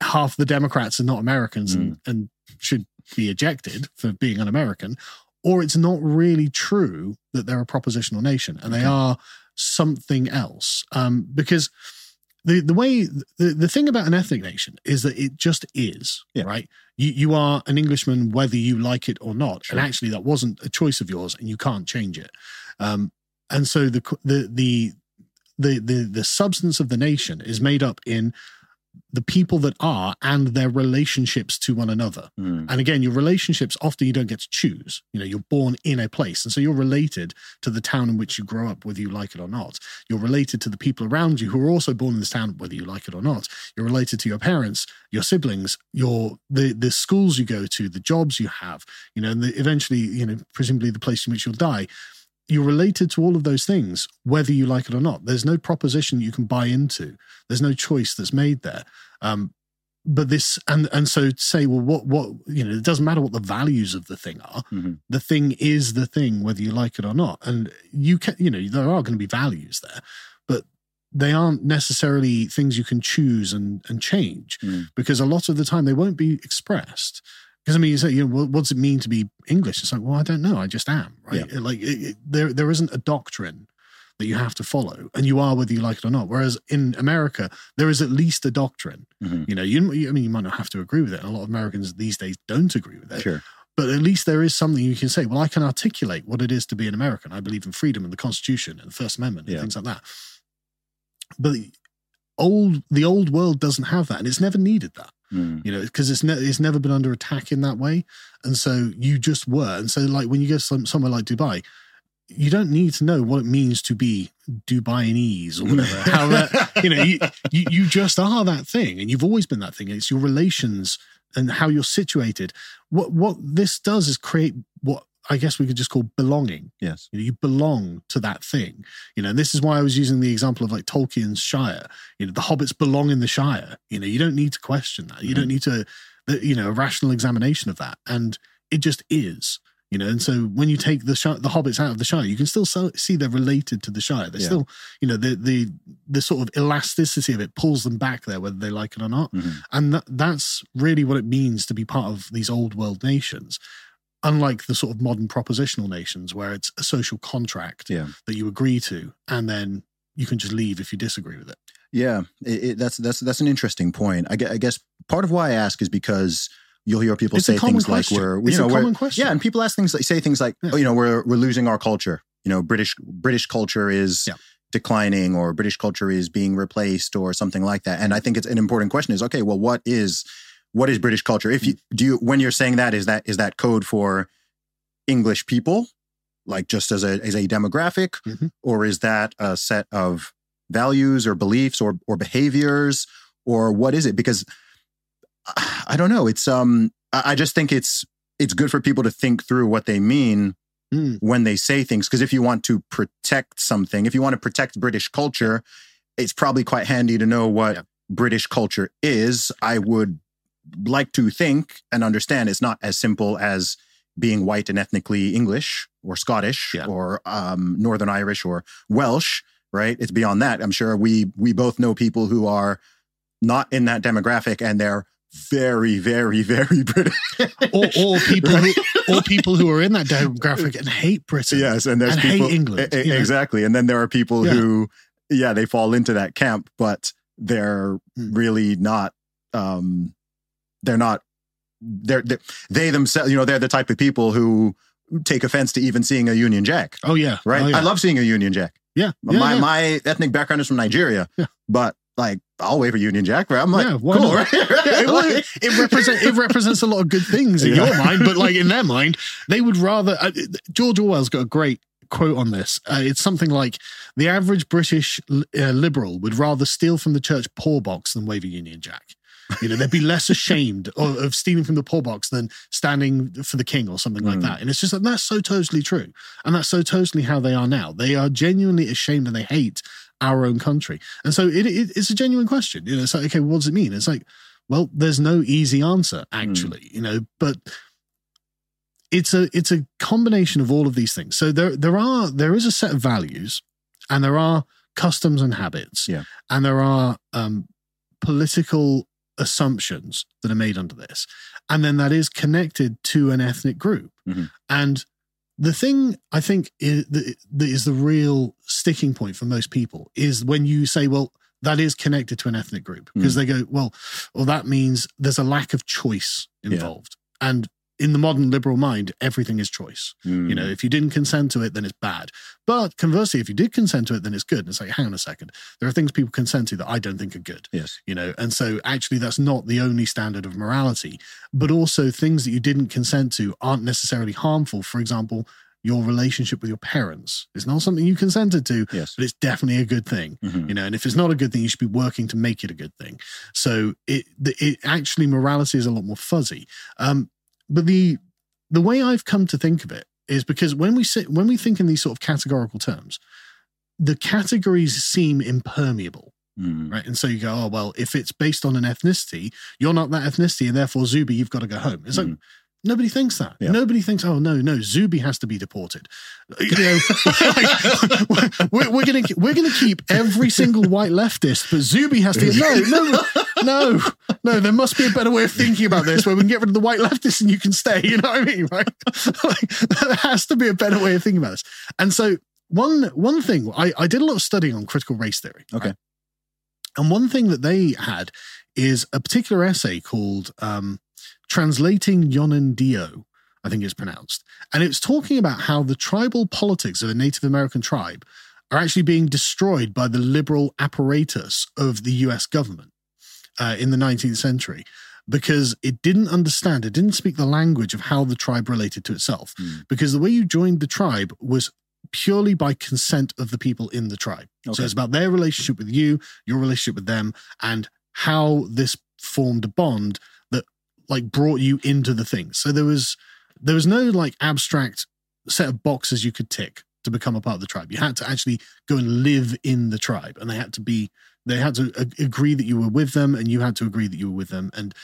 half the Democrats are not Americans and, and should be ejected for being an American, or it's not really true that they're a propositional nation and they are something else. Um, because the the way the, the thing about an ethnic nation is that it just is Yeah. right you you are an englishman whether you like it or not Sure. and actually that wasn't a choice of yours and you can't change it um and so the the the the the, the substance of the nation is made up in the people that are and their relationships to one another Mm. and again, your relationships often you don't get to choose. You know, you're born in a place. And so you're related to the town in which you grow up, whether you like it or not. You're related to the people around you who are also born in this town, whether you like it or not. You're related to your parents, your siblings, your the the schools you go to, the jobs you have, you know, and the, eventually, you know, presumably the place in which you'll die. You're related to all of those things, whether you like it or not. There's no proposition you can buy into. There's no choice that's made there. Um, but this and and so to say well what what you know it doesn't matter what the values of the thing are Mhm. the thing is the thing whether you like it or not and you can you know there are going to be values there but they aren't necessarily things you can choose and and change Mm. because a lot of the time they won't be expressed because I mean, you say, you know, what, what does it mean to be English? It's like, well, I don't know. I just am, right? Like, it, it, there, there isn't a doctrine that you have to follow, and you are whether you like it or not. Whereas in America, there is at least a doctrine. Mhm. You know, you, you- I mean, you might not have to agree with it. and A lot of Americans these days don't agree with it, Sure. but at least there is something you can say. Well, I can articulate what it is to be an American. I believe in freedom and the Constitution and the First Amendment and Yeah. things like that. But old, the old world doesn't have that, and it's never needed that Mm. you know, because it's ne- it's never been under attack in that way, and so you just were, and so like when you go some, somewhere like Dubai, you don't need to know what it means to be Dubaianese or whatever. <laughs> How that you know you, you you just are that thing, and you've always been that thing. It's your relations and how you're situated. What what this does is create what I guess we could just call belonging. Yes. You, know, you belong to that thing. You know, and this is why I was using the example of like Tolkien's Shire. You know, the hobbits belong in the Shire. You know, you don't need to question that. You don't need to, you know, a rational examination of that. And it just is. You know, and so when you take the Shire, the hobbits out of the Shire, you can still so, see they're related to the Shire. They're Yeah. still, you know, the the the sort of elasticity of it pulls them back there, whether they like it or not. Mhm. And that, that's really what it means to be part of these old world nations. Unlike the sort of modern propositional nations where it's a social contract Yeah. that you agree to, and then you can just leave if you disagree with it. Yeah, it, it, that's that's that's an interesting point. I guess, I guess part of why I ask is because you'll hear people It's say things question. like we're It's you a know we're, common question. yeah, and people ask things like say things like Yeah. oh, you know we're we're losing our culture. You know, British British culture is Yeah. declining, or British culture is being replaced, or something like that. And I think it's an important question: is okay, well, what is what is British culture? If you do you when you're saying that is that is that code for English people, like just as a as a demographic, Mhm. or is that a set of values or beliefs or or behaviors or what is it because i don't know it's um i I just think it's it's good for people to think through what they mean Mm. when they say things because if you want to protect something if you want to protect british culture it's probably quite handy to know what Yeah. british culture is i would like to think and understand it's not as simple as being white and ethnically english or scottish Yeah. or um, northern irish or welsh right it's beyond that i'm sure we we both know people who are not in that demographic and they're very very very <laughs> british Or, or people who, or people who are in that <laughs> demographic and hate Britain. yes and there's And hate people England, E- e- you know? exactly and then there are people Yeah. who yeah they fall into that camp but they're Hmm. really not um they're not they're, they they themselves you know they're the type of people who take offense to even seeing a union jack Oh yeah. right Oh, yeah. i love seeing a union jack yeah. yeah, my yeah. my ethnic background is from Nigeria, Yeah. but like I'll wave a Union Jack. Right? I'm like, Yeah, cool, right? Yeah, it, <laughs> it represents it represents a lot of good things in your mind, but like in their <laughs> mind, they would rather. Uh, George Orwell's got a great quote on this. Uh, it's something like the average British uh, liberal would rather steal from the church poor box than wave a Union Jack. You know, they'd be less ashamed of, of stealing from the poor box than standing for the king or something like Mm. that. And it's just that that's so totally true. And that's so totally how they are now. They are genuinely ashamed and they hate our own country. And so it, it, it's a genuine question. You know, it's like, okay, what does it mean? It's like, well, there's no easy answer actually, you know, but it's a it's a combination of all of these things. So there there are there is a set of values and there are customs and habits. Yeah. And there are um political assumptions that are made under this. And then that is connected to an ethnic group. Mhm. And the thing I think is, that is the real sticking point for most people is when you say, well, that is connected to an ethnic group because they go, well, well, that means there's a lack of choice Yeah. involved. And in the modern liberal mind, everything is choice. Mm. You know, if you didn't consent to it, then it's bad. But conversely, if you did consent to it, then it's good. And it's like, hang on a second. There are things people consent to that I don't think are good yes, you know and so actually that's not the only standard of morality but also things that you didn't consent to aren't necessarily harmful for example your relationship with your parents is not something you consented to yes. but it's definitely a good thing Mhm. you know and if it's not a good thing you should be working to make it a good thing so it it actually morality is a lot more fuzzy um but the the way i've come to think of it is because when we sit when we think in these sort of categorical terms the categories seem impermeable Mm. right? And so you go, oh well, if it's based on an ethnicity, you're not that ethnicity, and therefore Zuby, you've got to go home. It's like Mhm. nobody thinks that. Yeah. Nobody thinks, oh no, no, Zuby has to be deported. <laughs> You know, like, <laughs> we're, we're gonna we're gonna keep every single white leftist, but Zuby has to. <laughs> No, no, no, no. There must be a better way of thinking about this, where we can get rid of the white leftists and you can stay. You know what I mean, right? <laughs> like, there has to be a better way of thinking about this. And so one one thing I, I did a lot of studying on critical race theory. Okay. right? And one thing that they had is a particular essay called um, Translating Yonnondio, I think it's pronounced. And it's talking about how the tribal politics of a Native American tribe are actually being destroyed by the liberal apparatus of the US government uh, in the 19th century because it didn't understand, it didn't speak the language of how the tribe related to itself. Mm. Because the way you joined the tribe was purely by consent of the people in the tribe. So it's about their relationship with you, your relationship with them, and how this formed a bond that like brought you into the thing. So there was there was no like abstract set of boxes you could tick to become a part of the tribe. You had to actually go and live in the tribe, and they had to be they had to a- agree that you were with them, and you had to agree that you were with them, and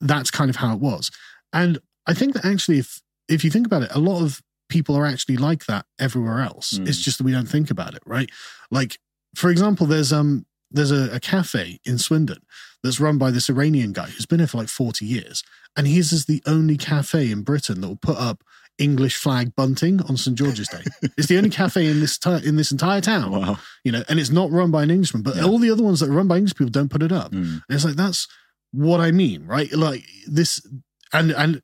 that's kind of how it was. And I think that actually, if if you think about it, a lot of people are actually like that everywhere else. Mm. It's just that we don't think about it, right? Like, for example, there's um there's a, a cafe in Swindon that's run by this Iranian guy who's been here for like 40 years. And his is the only cafe in Britain that will put up English flag bunting on St. George's Day. it's the only cafe in this ti- in this entire town, Wow. you know, and it's not run by an Englishman, but Yeah. all the other ones that are run by English people don't put it up. Mm. And it's like that's what I mean, right? Like this, and and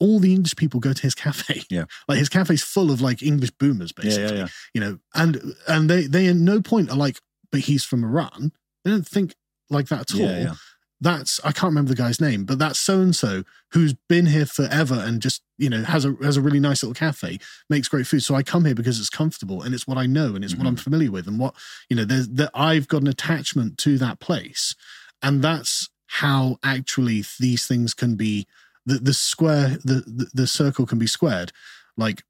all the English people go to his cafe. <laughs> Yeah. like his cafe's full of like English boomers, Yeah, basically. yeah, yeah. You know, and and they they at no point are like, but he's from Iran. They don't think like that at all. That's I can't remember the guy's name, but that's so and so who's been here forever and just you know has a has a really nice little cafe, makes great food. So I come here because it's comfortable and it's what I know and it's what I'm familiar with and what you know. There's that I've got an attachment to that place, and that's how actually these things can be. The the square the the, the circle can be squared, like.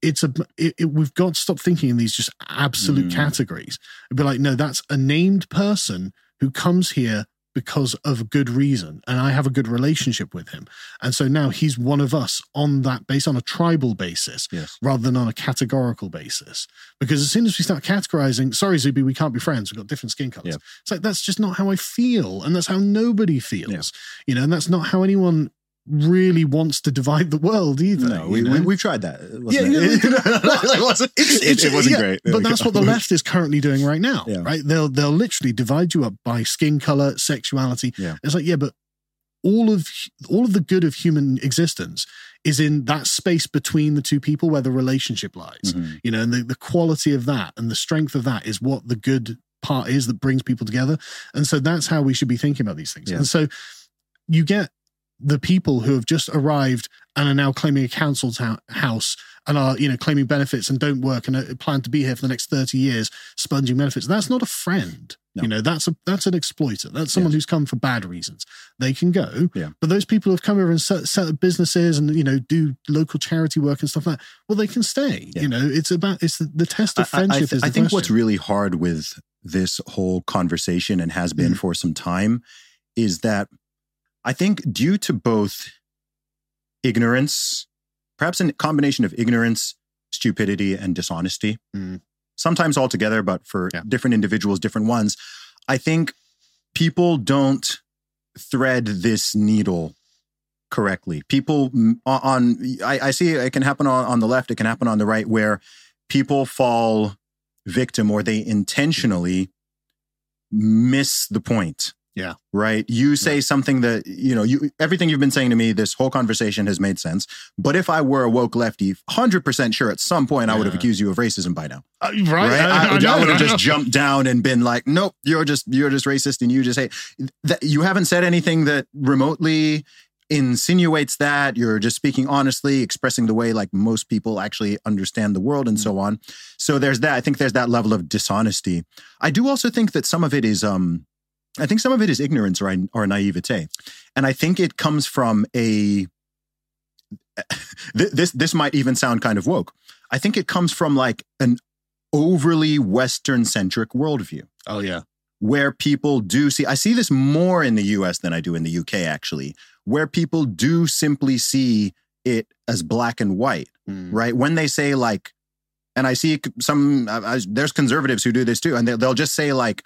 It's a. It, it, we've got to stop thinking in these just absolute Mm. categories. And be like, no, that's a named person who comes here because of good reason and i have a good relationship with him and so now he's one of us on that base on a tribal basis Yes. rather than on a categorical basis because as soon as we start categorizing sorry zuby we can't be friends we've got different skin colors Yeah. it's like that's just not how i feel and that's how nobody feels Yeah. you know and that's not how anyone really wants to divide the world either No, we, we, we've tried that. Yeah, it? <laughs> it wasn't, it, It's- it wasn't yeah, great. But that's what the <laughs> left is currently doing right now, Yeah. right? They'll they'll literally divide you up by skin color, sexuality. Yeah. It's like, yeah, but all of all of the good of human existence is in that space between the two people where the relationship lies. Mhm. You know, and the, the quality of that and the strength of that is what the good part is that brings people together. And so that's how we should be thinking about these things. Yeah. And so you get the people who have just arrived and are now claiming a council house and are you know claiming benefits and don't work and uh, plan to be here for the next 30 years sponging benefits that's not a friend No. you know that's a that's an exploiter that's someone who's come for bad reasons they can go Yeah. but those people who have come over and set, set up businesses and you know do local charity work and stuff like that well they can stay Yeah. you know it's about it's the, the test I- of I- I, friendship th- is the I think what's really hard with this whole conversation and has been Mm. for some time is that I think due to both ignorance, perhaps a combination of ignorance, stupidity, and dishonesty, Mm. sometimes all together, but for Yeah. different individuals, different ones, I think people don't thread this needle correctly. People on, on I, I see it can happen on, on the left, it can happen on the right, where people fall victim or they intentionally miss the point. Yeah. Right. You say something that, you know, you everything you've been saying to me, this whole conversation has made sense. But if I were a woke lefty, 100% sure at some point I would have accused you of racism by now. Uh, right, Right. I, I, know, would have just jumped down and been like, nope, you're just, you're just racist and you just hate that. You haven't said anything that remotely insinuates that you're just speaking honestly, expressing the way like most people actually understand the world and so on. So there's that. I think there's that level of dishonesty. I do also think that some of it is, um, I think some of it is ignorance or, or naivete. And I think it comes from a, <laughs> this, this might even sound kind of woke. I think it comes from like an overly Western centric worldview oh yeah where people do see, I see this more in the US than I do in the UK actually, where people do simply see it as black and white, Mm. right? When they say like, and I see some, I, I, there's conservatives who do this too, and they, they'll just say like,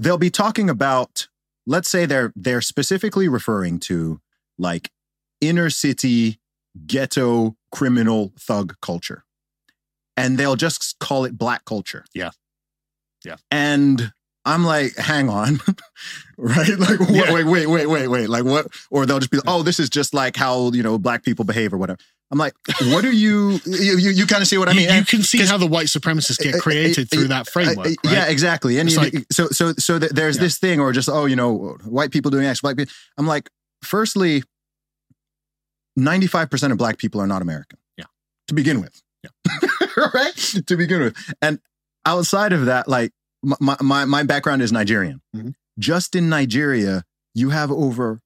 they'll be talking about, let's say they're they're specifically referring to like inner city ghetto criminal thug culture, and they'll just call it black culture. Yeah. Yeah. and I'm like, hang on, <laughs> right? Like, what, Yeah. wait, wait, wait, wait, wait. Like, what? Or they'll just be, oh, this is just like how you know black people behave or whatever. I'm like, what are you? <laughs> You you, you kind of see what I mean? you, you can see how the white supremacists get created uh, through that framework uh, right? Yeah, exactly. And you- like- so so so th- there's Yeah. this thing, or just oh, you know, white people doing X, black people. I'm like, firstly, 95 percent of black people are not American. Yeah. to begin with. Yeah. <laughs> right. To begin with, and outside of that, like my my my background is Nigerian. Mhm. Just in Nigeria, you have over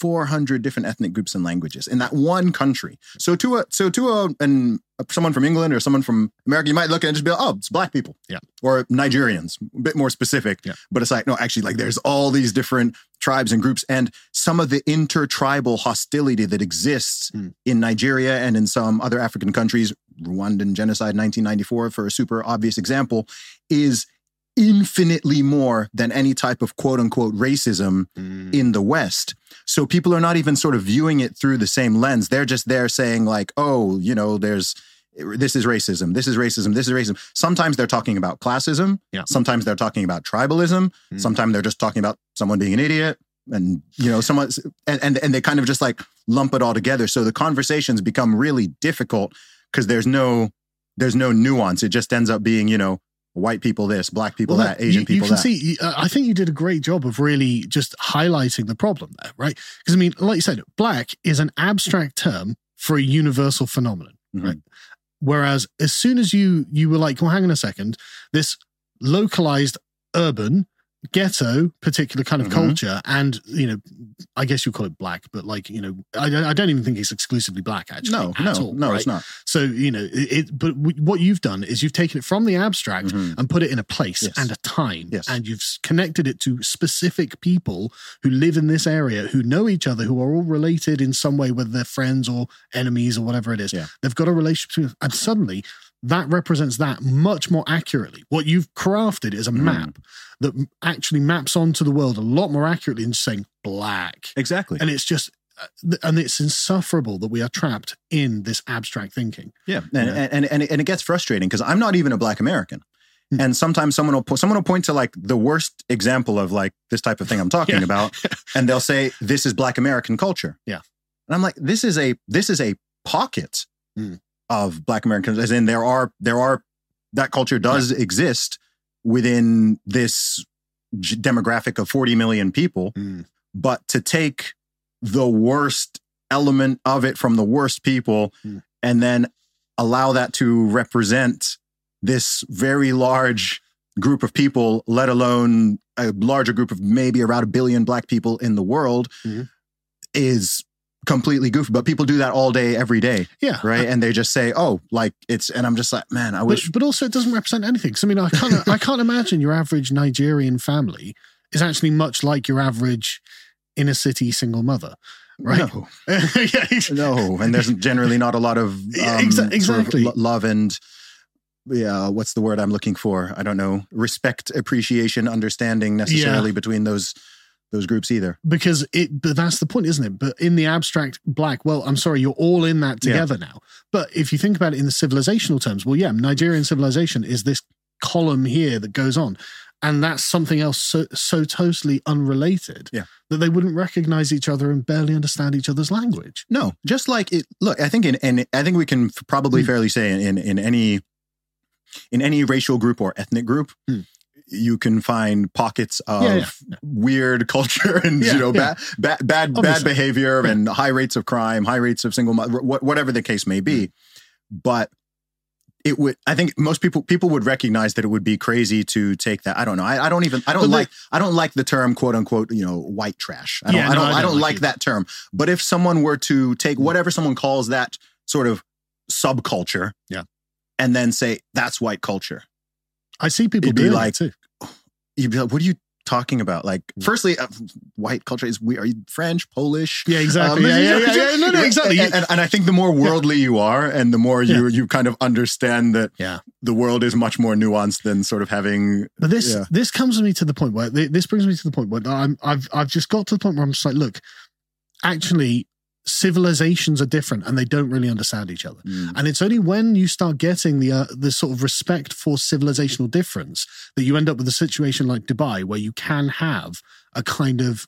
400 different ethnic groups and languages in that one country. So to a so to a and someone from England or someone from America, you might look at it and just be like, oh, it's black people. Yeah. Or Nigerians, a bit more specific. Yeah. But it's like, no, actually, like there's all these different tribes and groups and some of the intertribal hostility that exists Hmm. in Nigeria and in some other African countries, Rwandan genocide 1994 for a super obvious example, is infinitely more than any type of quote unquote racism in the West. So people are not even sort of viewing it through the same lens. They're just there saying, like, oh, you know, there's this is racism, this is racism, this is racism. Sometimes they're talking about classism. Yeah. Sometimes they're talking about tribalism. Mm. Sometimes they're just talking about someone being an idiot. And you know, someone and, and and they kind of just like lump it all together. So the conversations become really difficult because there's no there's no nuance. It just ends up being, you know, white people this, black people Well, that, Asian you, people you can that. see. uh, I think you did a great job of really just highlighting the problem there, right? Because I mean, like you said, black is an abstract term for a universal phenomenon, Mhm. right? Whereas as soon as you you were like, well, hang on a second, this localized urban ghetto particular kind of Mhm. culture and you know i guess you call it black but like you know i, I don't even think it's exclusively black actually No, at no, all, no, right? it's not. so you know it, but w- what you've done is you've taken it from the abstract Mhm. and put it in a place Yes. and a time. Yes. And you've connected it to specific people who live in this area, who know each other, who are all related in some way, whether they're friends or enemies or whatever it is. Yeah. They've got a relationship. And suddenly that represents that much more accurately. What you've crafted is a Mhm. map that actually maps onto the world a lot more accurately than saying black. Exactly. And it's just, uh, and it's insufferable that we are trapped in this abstract thinking. Yeah, and and and, and it gets frustrating because I'm not even a black American, Hmm. and sometimes someone will po- someone will point to like the worst example of like this type of thing I'm talking <laughs> Yeah. about, and they'll say this is black American culture. Yeah. and I'm like, this is a this is a pocket Hmm. Of black Americans, as in there are there are that culture does exist within this g- demographic of 40 million people, but to take the worst element of it from the worst people Hmm. and then allow that to represent this very large group of people, let alone a larger group of maybe around a billion black people in the world, Mhm. is completely goofy. But people do that all day, every day, Yeah. right? And they just say, "Oh, like it's," and I'm just like, man, I wish. But, but also, it doesn't represent anything. 'Cause I mean, I can't, I <laughs> can't imagine your average Nigerian family is actually much like your average inner city single mother, right? No, <laughs> yeah, no, and there's generally not a lot of <laughs> um, Yeah, exa- sort of exactly. lo- love and yeah, what's the word I'm looking for? I don't know. Respect, appreciation, understanding necessarily between those those groups either. because it. But that's the point, isn't it? But in the abstract black, well, I'm sorry, you're all in that Yeah. together now. But if you think about it in the civilizational terms, well, yeah, Nigerian civilization is this column here that goes on. And that's something else so, so totally unrelated Yeah. that they wouldn't recognize each other and barely understand each other's language. No, just like it. Look, I think in, and I think we can f- probably Hmm. fairly say in, in any in any racial group or ethnic group, Hmm. You can find pockets of Yeah, yeah, weird <laughs> culture and Yeah, you know bad bad bad bad behavior and high rates of crime, high rates of single mo- wh- whatever the case may be. Mm. But it would. I think most people people would recognize that it would be crazy to take that. I don't know. I, I don't even. I don't But like. I don't like the term "quote unquote." You know, white trash. I don't. I don't. I I don't don't like like that term. But if someone were to take mm. whatever someone calls that sort of subculture, Yeah. and then say that's white culture, I see people be doing like- it too. you'd be like, "What are you talking about?" Like, Hmm. firstly, uh, white culture is we are you French, Polish. Yeah, exactly. Um, yeah, yeah, <laughs> yeah, yeah. No, no, exactly. And, and, and I think the more worldly you are, and the more you you kind of understand that Yeah. the world is much more nuanced than sort of having. But this Yeah. this comes me to the point where this brings me to the point where I'm I've I've just got to the point where I'm just like, look, actually, civilizations are different and they don't really understand each other. Mm. And it's only when you start getting the uh, the sort of respect for civilizational difference that you end up with a situation like Dubai where you can have a kind of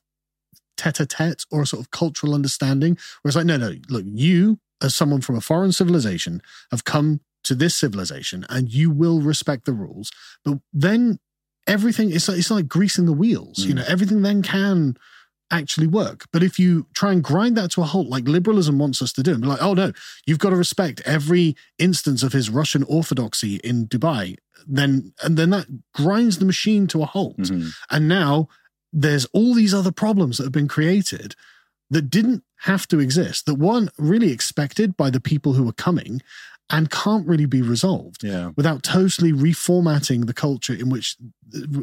tete-a-tete or a sort of cultural understanding where it's like, no, no, look, you as someone from a foreign civilization have come to this civilization and you will respect the rules. But then everything it's like it's like greasing the wheels. You Mm. know, everything then can actually work. But if you try and grind that to a halt, like liberalism wants us to do, and be like, oh no, you've got to respect every instance of his Russian orthodoxy in Dubai, then and then that grinds the machine to a halt. Mhm. And now there's all these other problems that have been created that didn't have to exist, that weren't really expected by the people who were coming and can't really be resolved Yeah. without totally reformatting the culture in which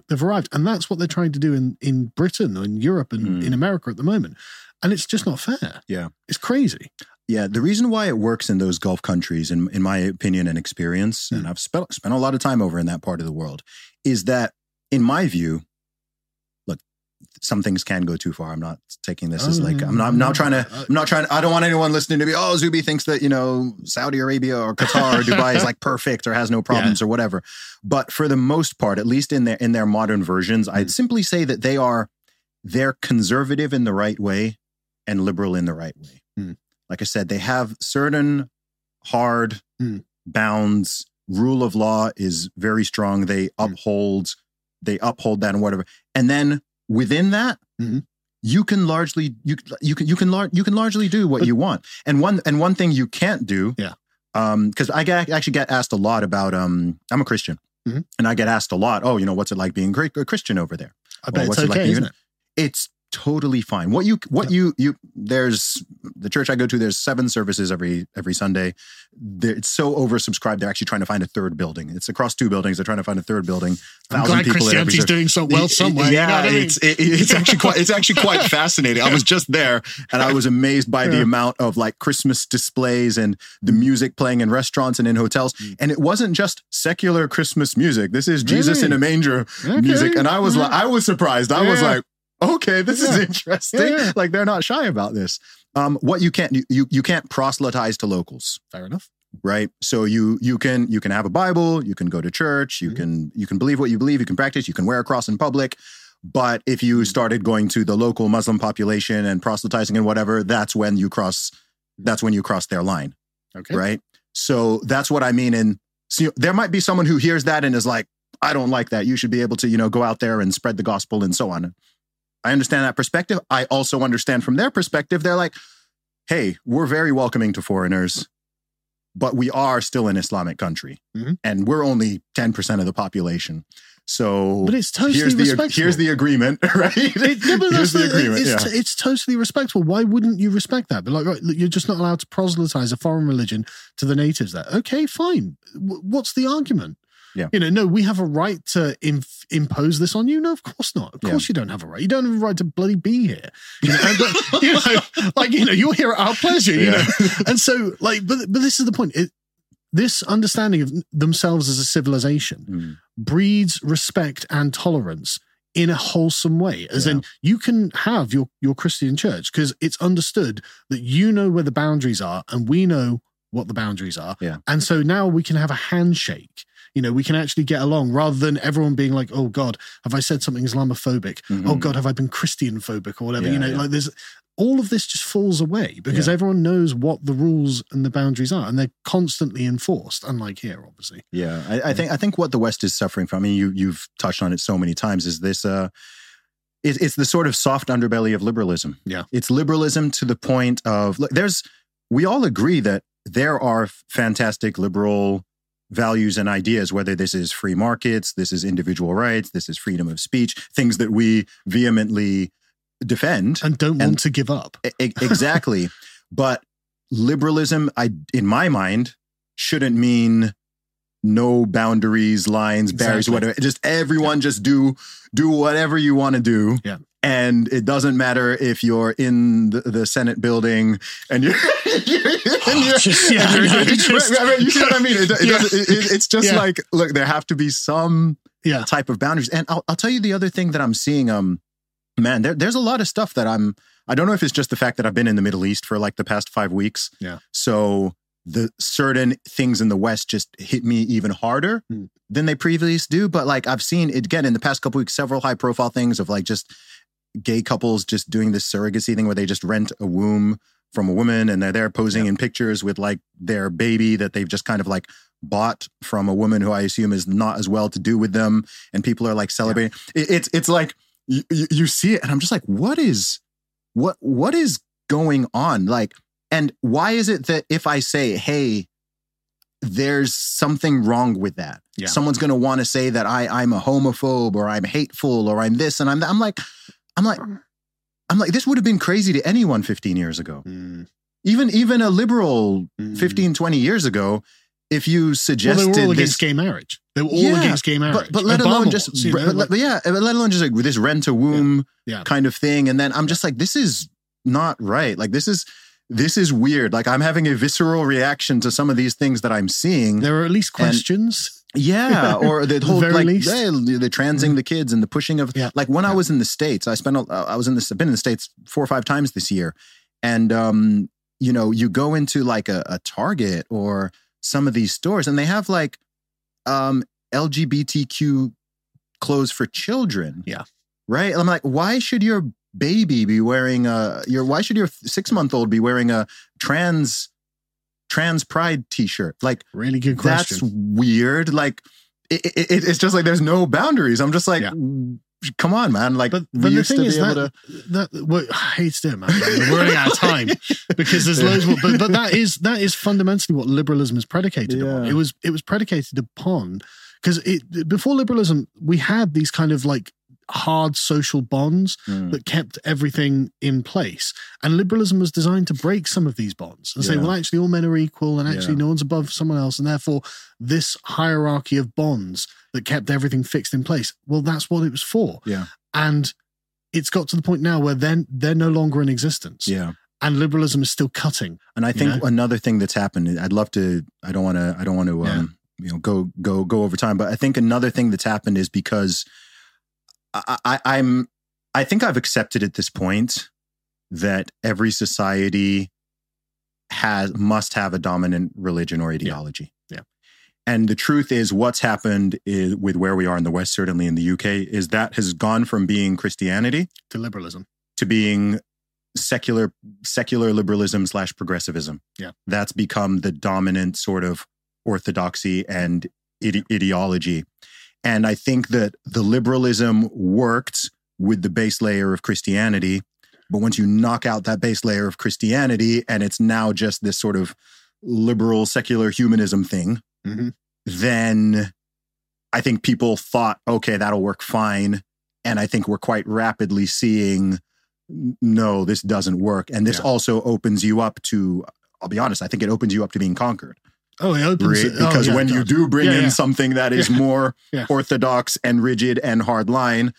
they've arrived. And that's what they're trying to do in, in Britain in Europe and Mm. in America at the moment. And it's just not fair. Yeah. It's crazy. Yeah, the reason why it works in those Gulf countries, in in my opinion and experience, and I've spent spent a lot of time over in that part of the world, is that in my view, some things can go too far. I'm not taking this as like I'm not I'm not trying to I'm not trying. I don't want anyone listening to be oh Zuby thinks that you know Saudi Arabia or Qatar or Dubai is like <laughs> perfect or has no problems or whatever. But for the most part, at least in their in their modern versions, I'd simply say that they are they're conservative in the right way and liberal in the right way. Hmm. Like I said, they have certain hard Hmm. bounds. Rule of law is very strong. They Hmm. uphold they uphold that and whatever. And then within that, Mhm. you can largely you you can you can lar- you can largely do what But- you want. And one and one thing you can't do, Yeah. um, because I get, actually get asked a lot about um, I'm a Christian, Mhm. and I get asked a lot. Oh, you know, what's it like being a Christian over there? I bet what's it's it like isn't it? It's totally fine. What you what you you there's the church I go to. There's seven services every every Sunday. They're- It's so oversubscribed. They're actually trying to find a third building. It's across two buildings. They're trying to find a third building. I'm glad people at every Christianity's doing so well somewhere. Yeah, you know I mean? it's it, it's actually quite it's actually quite <laughs> fascinating. I was just there and I was amazed by the amount of like Christmas displays and the music playing in restaurants and in hotels. Mm. And it wasn't just secular Christmas music. This is Jesus Really? in a manger Okay. music. And I was Yeah. like, I was surprised. I was like, okay, this is interesting. Yeah, yeah. Like they're not shy about this. Um, what you can't you you can't proselytize to locals Fair enough. right so you you can you can have a bible you can go to church you Mhm. can you can believe what you believe you can practice you can wear a cross in public but if you Mm-hmm. started going to the local muslim population and proselytizing and whatever that's when you cross that's when you cross their line Okay. right so that's what i mean and so there might be someone who hears that and is like i don't like that you should be able to you know go out there and spread the gospel and so on i understand that perspective i also understand from their perspective they're like hey we're very welcoming to foreigners but we are still an islamic country Mhm. and we're only 10% of the population so But it's totally here's the respectable. here's the agreement <laughs> right It, yeah, here's the the, agreement it's, yeah t- it's totally respectable. Why wouldn't you respect that? But like, right, look, you're just not allowed to proselytize a foreign religion to the natives there. Okay, fine. W- what's the argument? Yeah. You know, no, we have a right to inf- impose this on you. No, of course not. Of Yeah. course you don't have a right. You don't have a right to bloody be here. You know, but, <laughs> you know like, you know, you're here at our pleasure, you Yeah. know. And so, like, but, but this is the point. It, this understanding of themselves as a civilization Mm. breeds respect and tolerance in a wholesome way as Yeah. in you can have your your christian church because it's understood that you know where the boundaries are and we know what the boundaries are Yeah. and so now we can have a handshake you know we can actually get along rather than everyone being like oh god have i said something islamophobic oh Mhm. god have i been christian phobic or whatever Yeah, you know yeah. like there's all of this just falls away because Yeah. everyone knows what the rules and the boundaries are and they're constantly enforced unlike here obviously Yeah, I, I think I think what the West is suffering from. I mean, you you've touched on it so many times. Is this uh, it, it's the sort of soft underbelly of liberalism. Yeah. it's liberalism to the point of look. There's we all agree that there are fantastic liberal values and ideas. Whether this is free markets, this is individual rights, this is freedom of speech, things that we vehemently defend. and don't And- want to give up E- exactly. <laughs> but liberalism, I in my mind, shouldn't mean no boundaries, lines, barriers, whatever. Just everyone just do do whatever you want to do. Yeah. And it doesn't matter if you're in the, the Senate building and you're, <laughs> you're, Just- yeah, I just- right, you see what I mean? It, it Yeah. it- it- it's just Yeah. like, look, there have to be some Yeah. type of boundaries. And I'll, I'll tell you the other thing that I'm seeing. Um, man, there, there's a lot of stuff that I'm. I don't know if it's just the fact that I've been in the Middle East for like the past five weeks. Yeah. So the certain things in the West just hit me even harder Hmm. than they previously do. But like I've seen it again in the past couple weeks, several high profile things of like just gay couples just doing this surrogacy thing where they just rent a womb from a woman and they're there posing in pictures with like their baby that they've just kind of like bought from a woman who I assume is not as well to do with them, and people are like celebrating. It, it's it's like you, you you see it, and I'm just like, what is what what is going on? Like, and why is it that if I say, hey, there's something wrong with that. Yeah. Someone's gonna want to say that I I'm a homophobe or I'm hateful or I'm this and I'm that. I'm like, I'm like, I'm like, this would have been crazy to anyone 15 years ago. Mm. Even even a liberal Mm. 15, 20 years ago, if you Well, suggested they were all this, against gay marriage. They were all Yeah, against gay marriage. but, but let Obama alone just was, you know, but, like- yeah, let alone just like this rent a womb Yeah. kind of thing. And then I'm just like, this is not right. Like this is this is weird. Like I'm having a visceral reaction to some of these things that I'm seeing. there are at least And- questions. Yeah, <laughs> or the the whole very like yeah, the transing the kids and the pushing of Yeah. like when I was in the states, I spent a- I was in this I've been in the states four or five times this year, and um you know you go into like a, a Target or some of these stores and they have like um LGBTQ clothes for children. Yeah. right. I'm like, why should your baby be wearing a your why should your six month old be wearing a trans trans pride t-shirt like Really good question. that's weird. Like it, it, it- it's just like there's no boundaries. I'm just like, Yeah. come on, man. Like But, we but the used thing to be is able that, to. that well, I hate to do it, man. We're running out of time <laughs> because there's loads more. But, but that is that is fundamentally what liberalism is predicated upon. Yeah. It was it was predicated upon because it before liberalism we had these kind of like hard social bonds Mm. that kept everything in place. And liberalism was designed to break some of these bonds and say, well, actually, all men are equal and actually Yeah. no one's above someone else. And therefore, this hierarchy of bonds that kept everything fixed in place, well, that's what it was for. Yeah. And it's got to the point now where then they're no longer in existence. Yeah. And liberalism is still cutting. And I think know? another thing that's happened, I'd love to, I don't want to, I don't want to, um, you know, go, go, go over time, but I think another thing that's happened is because I, I, I'm, I think I've accepted at this point that every society has, must have a dominant religion or ideology. Yeah. And the truth is, what's happened is with where we are in the West, certainly in the UK, is that has gone from being Christianity To liberalism. to being secular secular liberalism slash progressivism. Yeah. That's become the dominant sort of orthodoxy and ide- ideology. And I think that the liberalism worked with the base layer of Christianity. But once you knock out that base layer of Christianity and it's now just this sort of liberal secular humanism thing, Mhm. then I think people thought, okay, that'll work fine. And I think we're quite rapidly seeing, no, this doesn't work. And this Yeah. also opens you up to, I'll be honest, I think it opens you up to being conquered. Oh, it opens Right? oh, Because yeah, when you do bring Yeah, in something that is more <laughs> orthodox and rigid and hard line,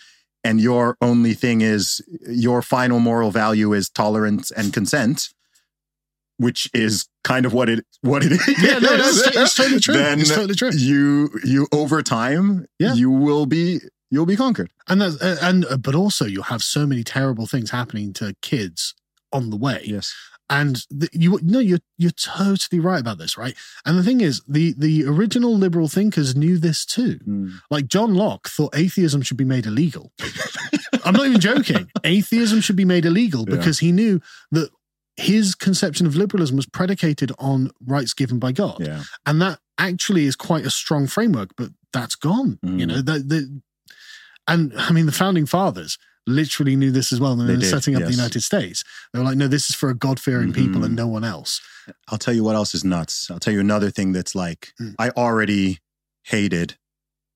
and your only thing is your final moral value is tolerance and consent, which is kind of what it what it is. <laughs> Yeah, no, that's it's totally true. Then it's totally true. you you over time Yeah. you will be you'll be conquered. And that's uh, and uh, but also you'll have so many terrible things happening to kids on the way. Yes. And the, you no, you're you're totally right about this, right? And the thing is, the the original liberal thinkers knew this too. Like John Locke thought atheism should be made illegal. I'm not even joking. <laughs> Atheism should be made illegal Yeah. because he knew that his conception of liberalism was predicated on rights given by God, Yeah. and that actually is quite a strong framework. But that's gone. You Mm. know that the, and I mean the founding fathers literally knew this as well when they, They were did, setting up yes. the United States. They were like, no, this is for a God fearing people Mhm. and no one else. I'll tell you what else is nuts. I'll tell you another thing that's like Mm. I already hated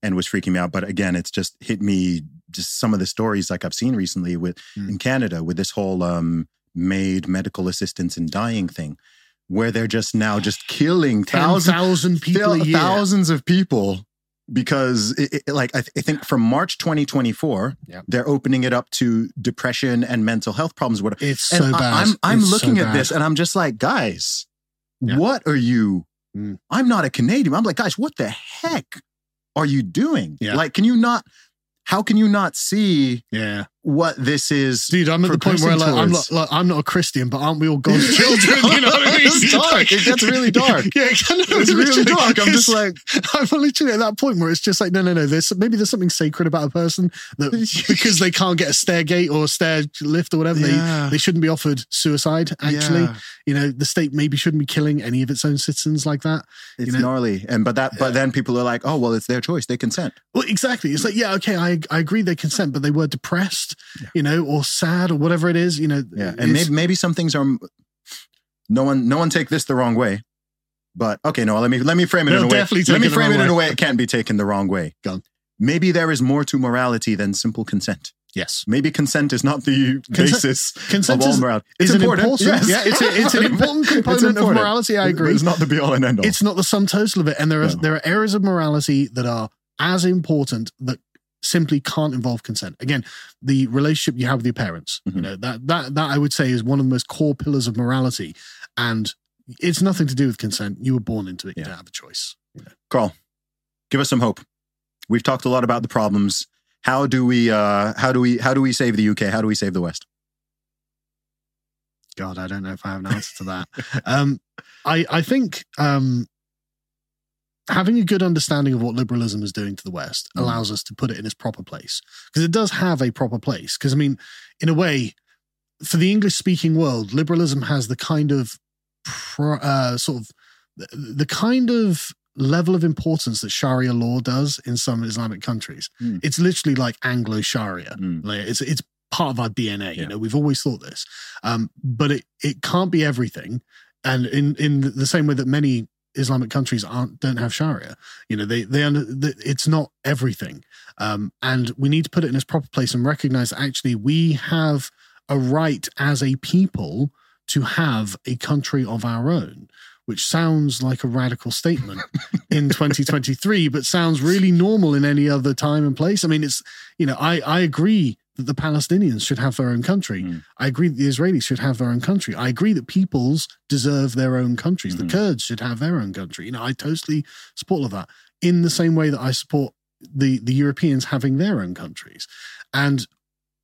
and was freaking me out, but again, it's just hit me just some of the stories like I've seen recently with Mm. in Canada with this whole um MAID medical assistance in dying thing where they're just now just killing thousand people a year. thousands of people because it, it- like I, th- I think from March 2024 Yep. they're opening it up to depression and mental health problems whatever It's and so I- bad. I'm I'm It's so looking at this and I'm just like, guys, Yeah. what are you? Mm. I'm not a Canadian. I'm like, guys, what the heck are you doing? Yeah. Like, can you not? How can you not see Yeah, what this is? dude, I'm at the point where like, I'm not, like, I'm not a Christian, but aren't we all God's <laughs> children? You know what I <laughs> mean? It's <laughs> dark. It gets really dark. Yeah, it kind of It's really dark. I'm just like, I'm literally at that point where it's just like, no, no, no. There's maybe there's something sacred about a person that because they can't get a stair gate or a stair lift or whatever, Yeah. they they shouldn't be offered suicide. Actually, Yeah. you know, the state maybe shouldn't be killing any of its own citizens like that. it's you know- gnarly. And but that, but then people are like, oh well, it's their choice. They consent. Well, exactly. It's like, yeah, okay, I I agree they consent, but they were depressed, you know, or sad or whatever it is, you know. Yeah, and maybe maybe some things are. No one, no one take this the wrong way. But okay, no, let me let me frame it They'll in a way. Let me it frame it in a way. way it can't be taken the wrong way. Go. Maybe there is more to morality than simple consent. Yes. Maybe consent is not the basis consent of all is- morality. is It's an important. important- <laughs> Yes. yeah, it's a- it's an <laughs> important component of morality, I agree. It's not the be all and end all. It's not the sum total of it. And there are No. there are areas of morality that are as important that simply can't involve consent. Again, the relationship you have with your parents, you Mhm. know, that that that I would say is one of the most core pillars of morality. And it's nothing to do with consent. You were born into it. You don't have a choice. You know. Carl, give us some hope. We've talked a lot about the problems. How do we uh how do we how do we save the UK? How do we save the West? God, I don't know if I have an answer to that. <laughs> Um, I I think um, having a good understanding of what liberalism is doing to the West Mm. allows us to put it in its proper place because it does have a proper place. Because I mean, in a way, for the English speaking world, liberalism has the kind of pro, uh, sort of the, kind of level of importance that Sharia law does in some Islamic countries. Mm. It's literally like Anglo Sharia. Mm. Like it's it's part of our DNA. Yeah. You know, we've always thought this, um, but it it can't be everything. And in in the same way that many Islamic countries aren't don't have Sharia, you know, they they under, the, it's not everything, um, and we need to put it in its proper place and recognize that actually we have a right as a people to have a country of our own. Which sounds like a radical statement <laughs> in 2023, but sounds really normal in any other time and place. I mean, it's you know, I I agree that the Palestinians should have their own country. Mm. I agree that the Israelis should have their own country. I agree that peoples deserve their own countries. Mhm. The Kurds should have their own country. You know, I totally support all of that. In the same way that I support the the Europeans having their own countries. And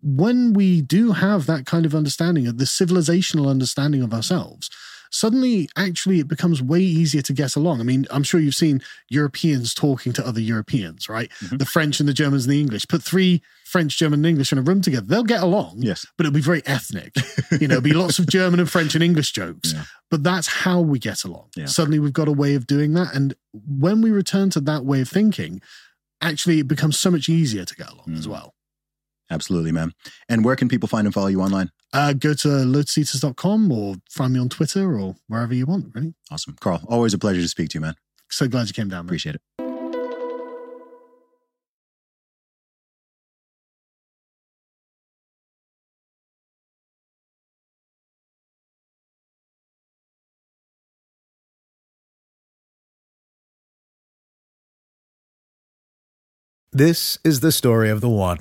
when we do have that kind of understanding of the civilizational understanding of ourselves, suddenly actually it becomes way easier to get along. I mean, I'm sure you've seen Europeans talking to other Europeans, right? Mhm. The French and the Germans and the English. Put three French, German, and English in a room together. They'll get along, Yes. but it'll be very ethnic. <laughs> you know, it'll be lots of German and French and English jokes. Yeah. But that's how we get along. Yeah. Suddenly we've got a way of doing that. And when we return to that way of thinking, actually it becomes so much easier to get along as Mhm. well. Absolutely, man. And where can people find and follow you online? Uh, go to lotuseaters.com or find me on Twitter or wherever you want, really. Awesome. Carl, always a pleasure to speak to you, man. So glad you came down, man. Appreciate it. This is the story of the one.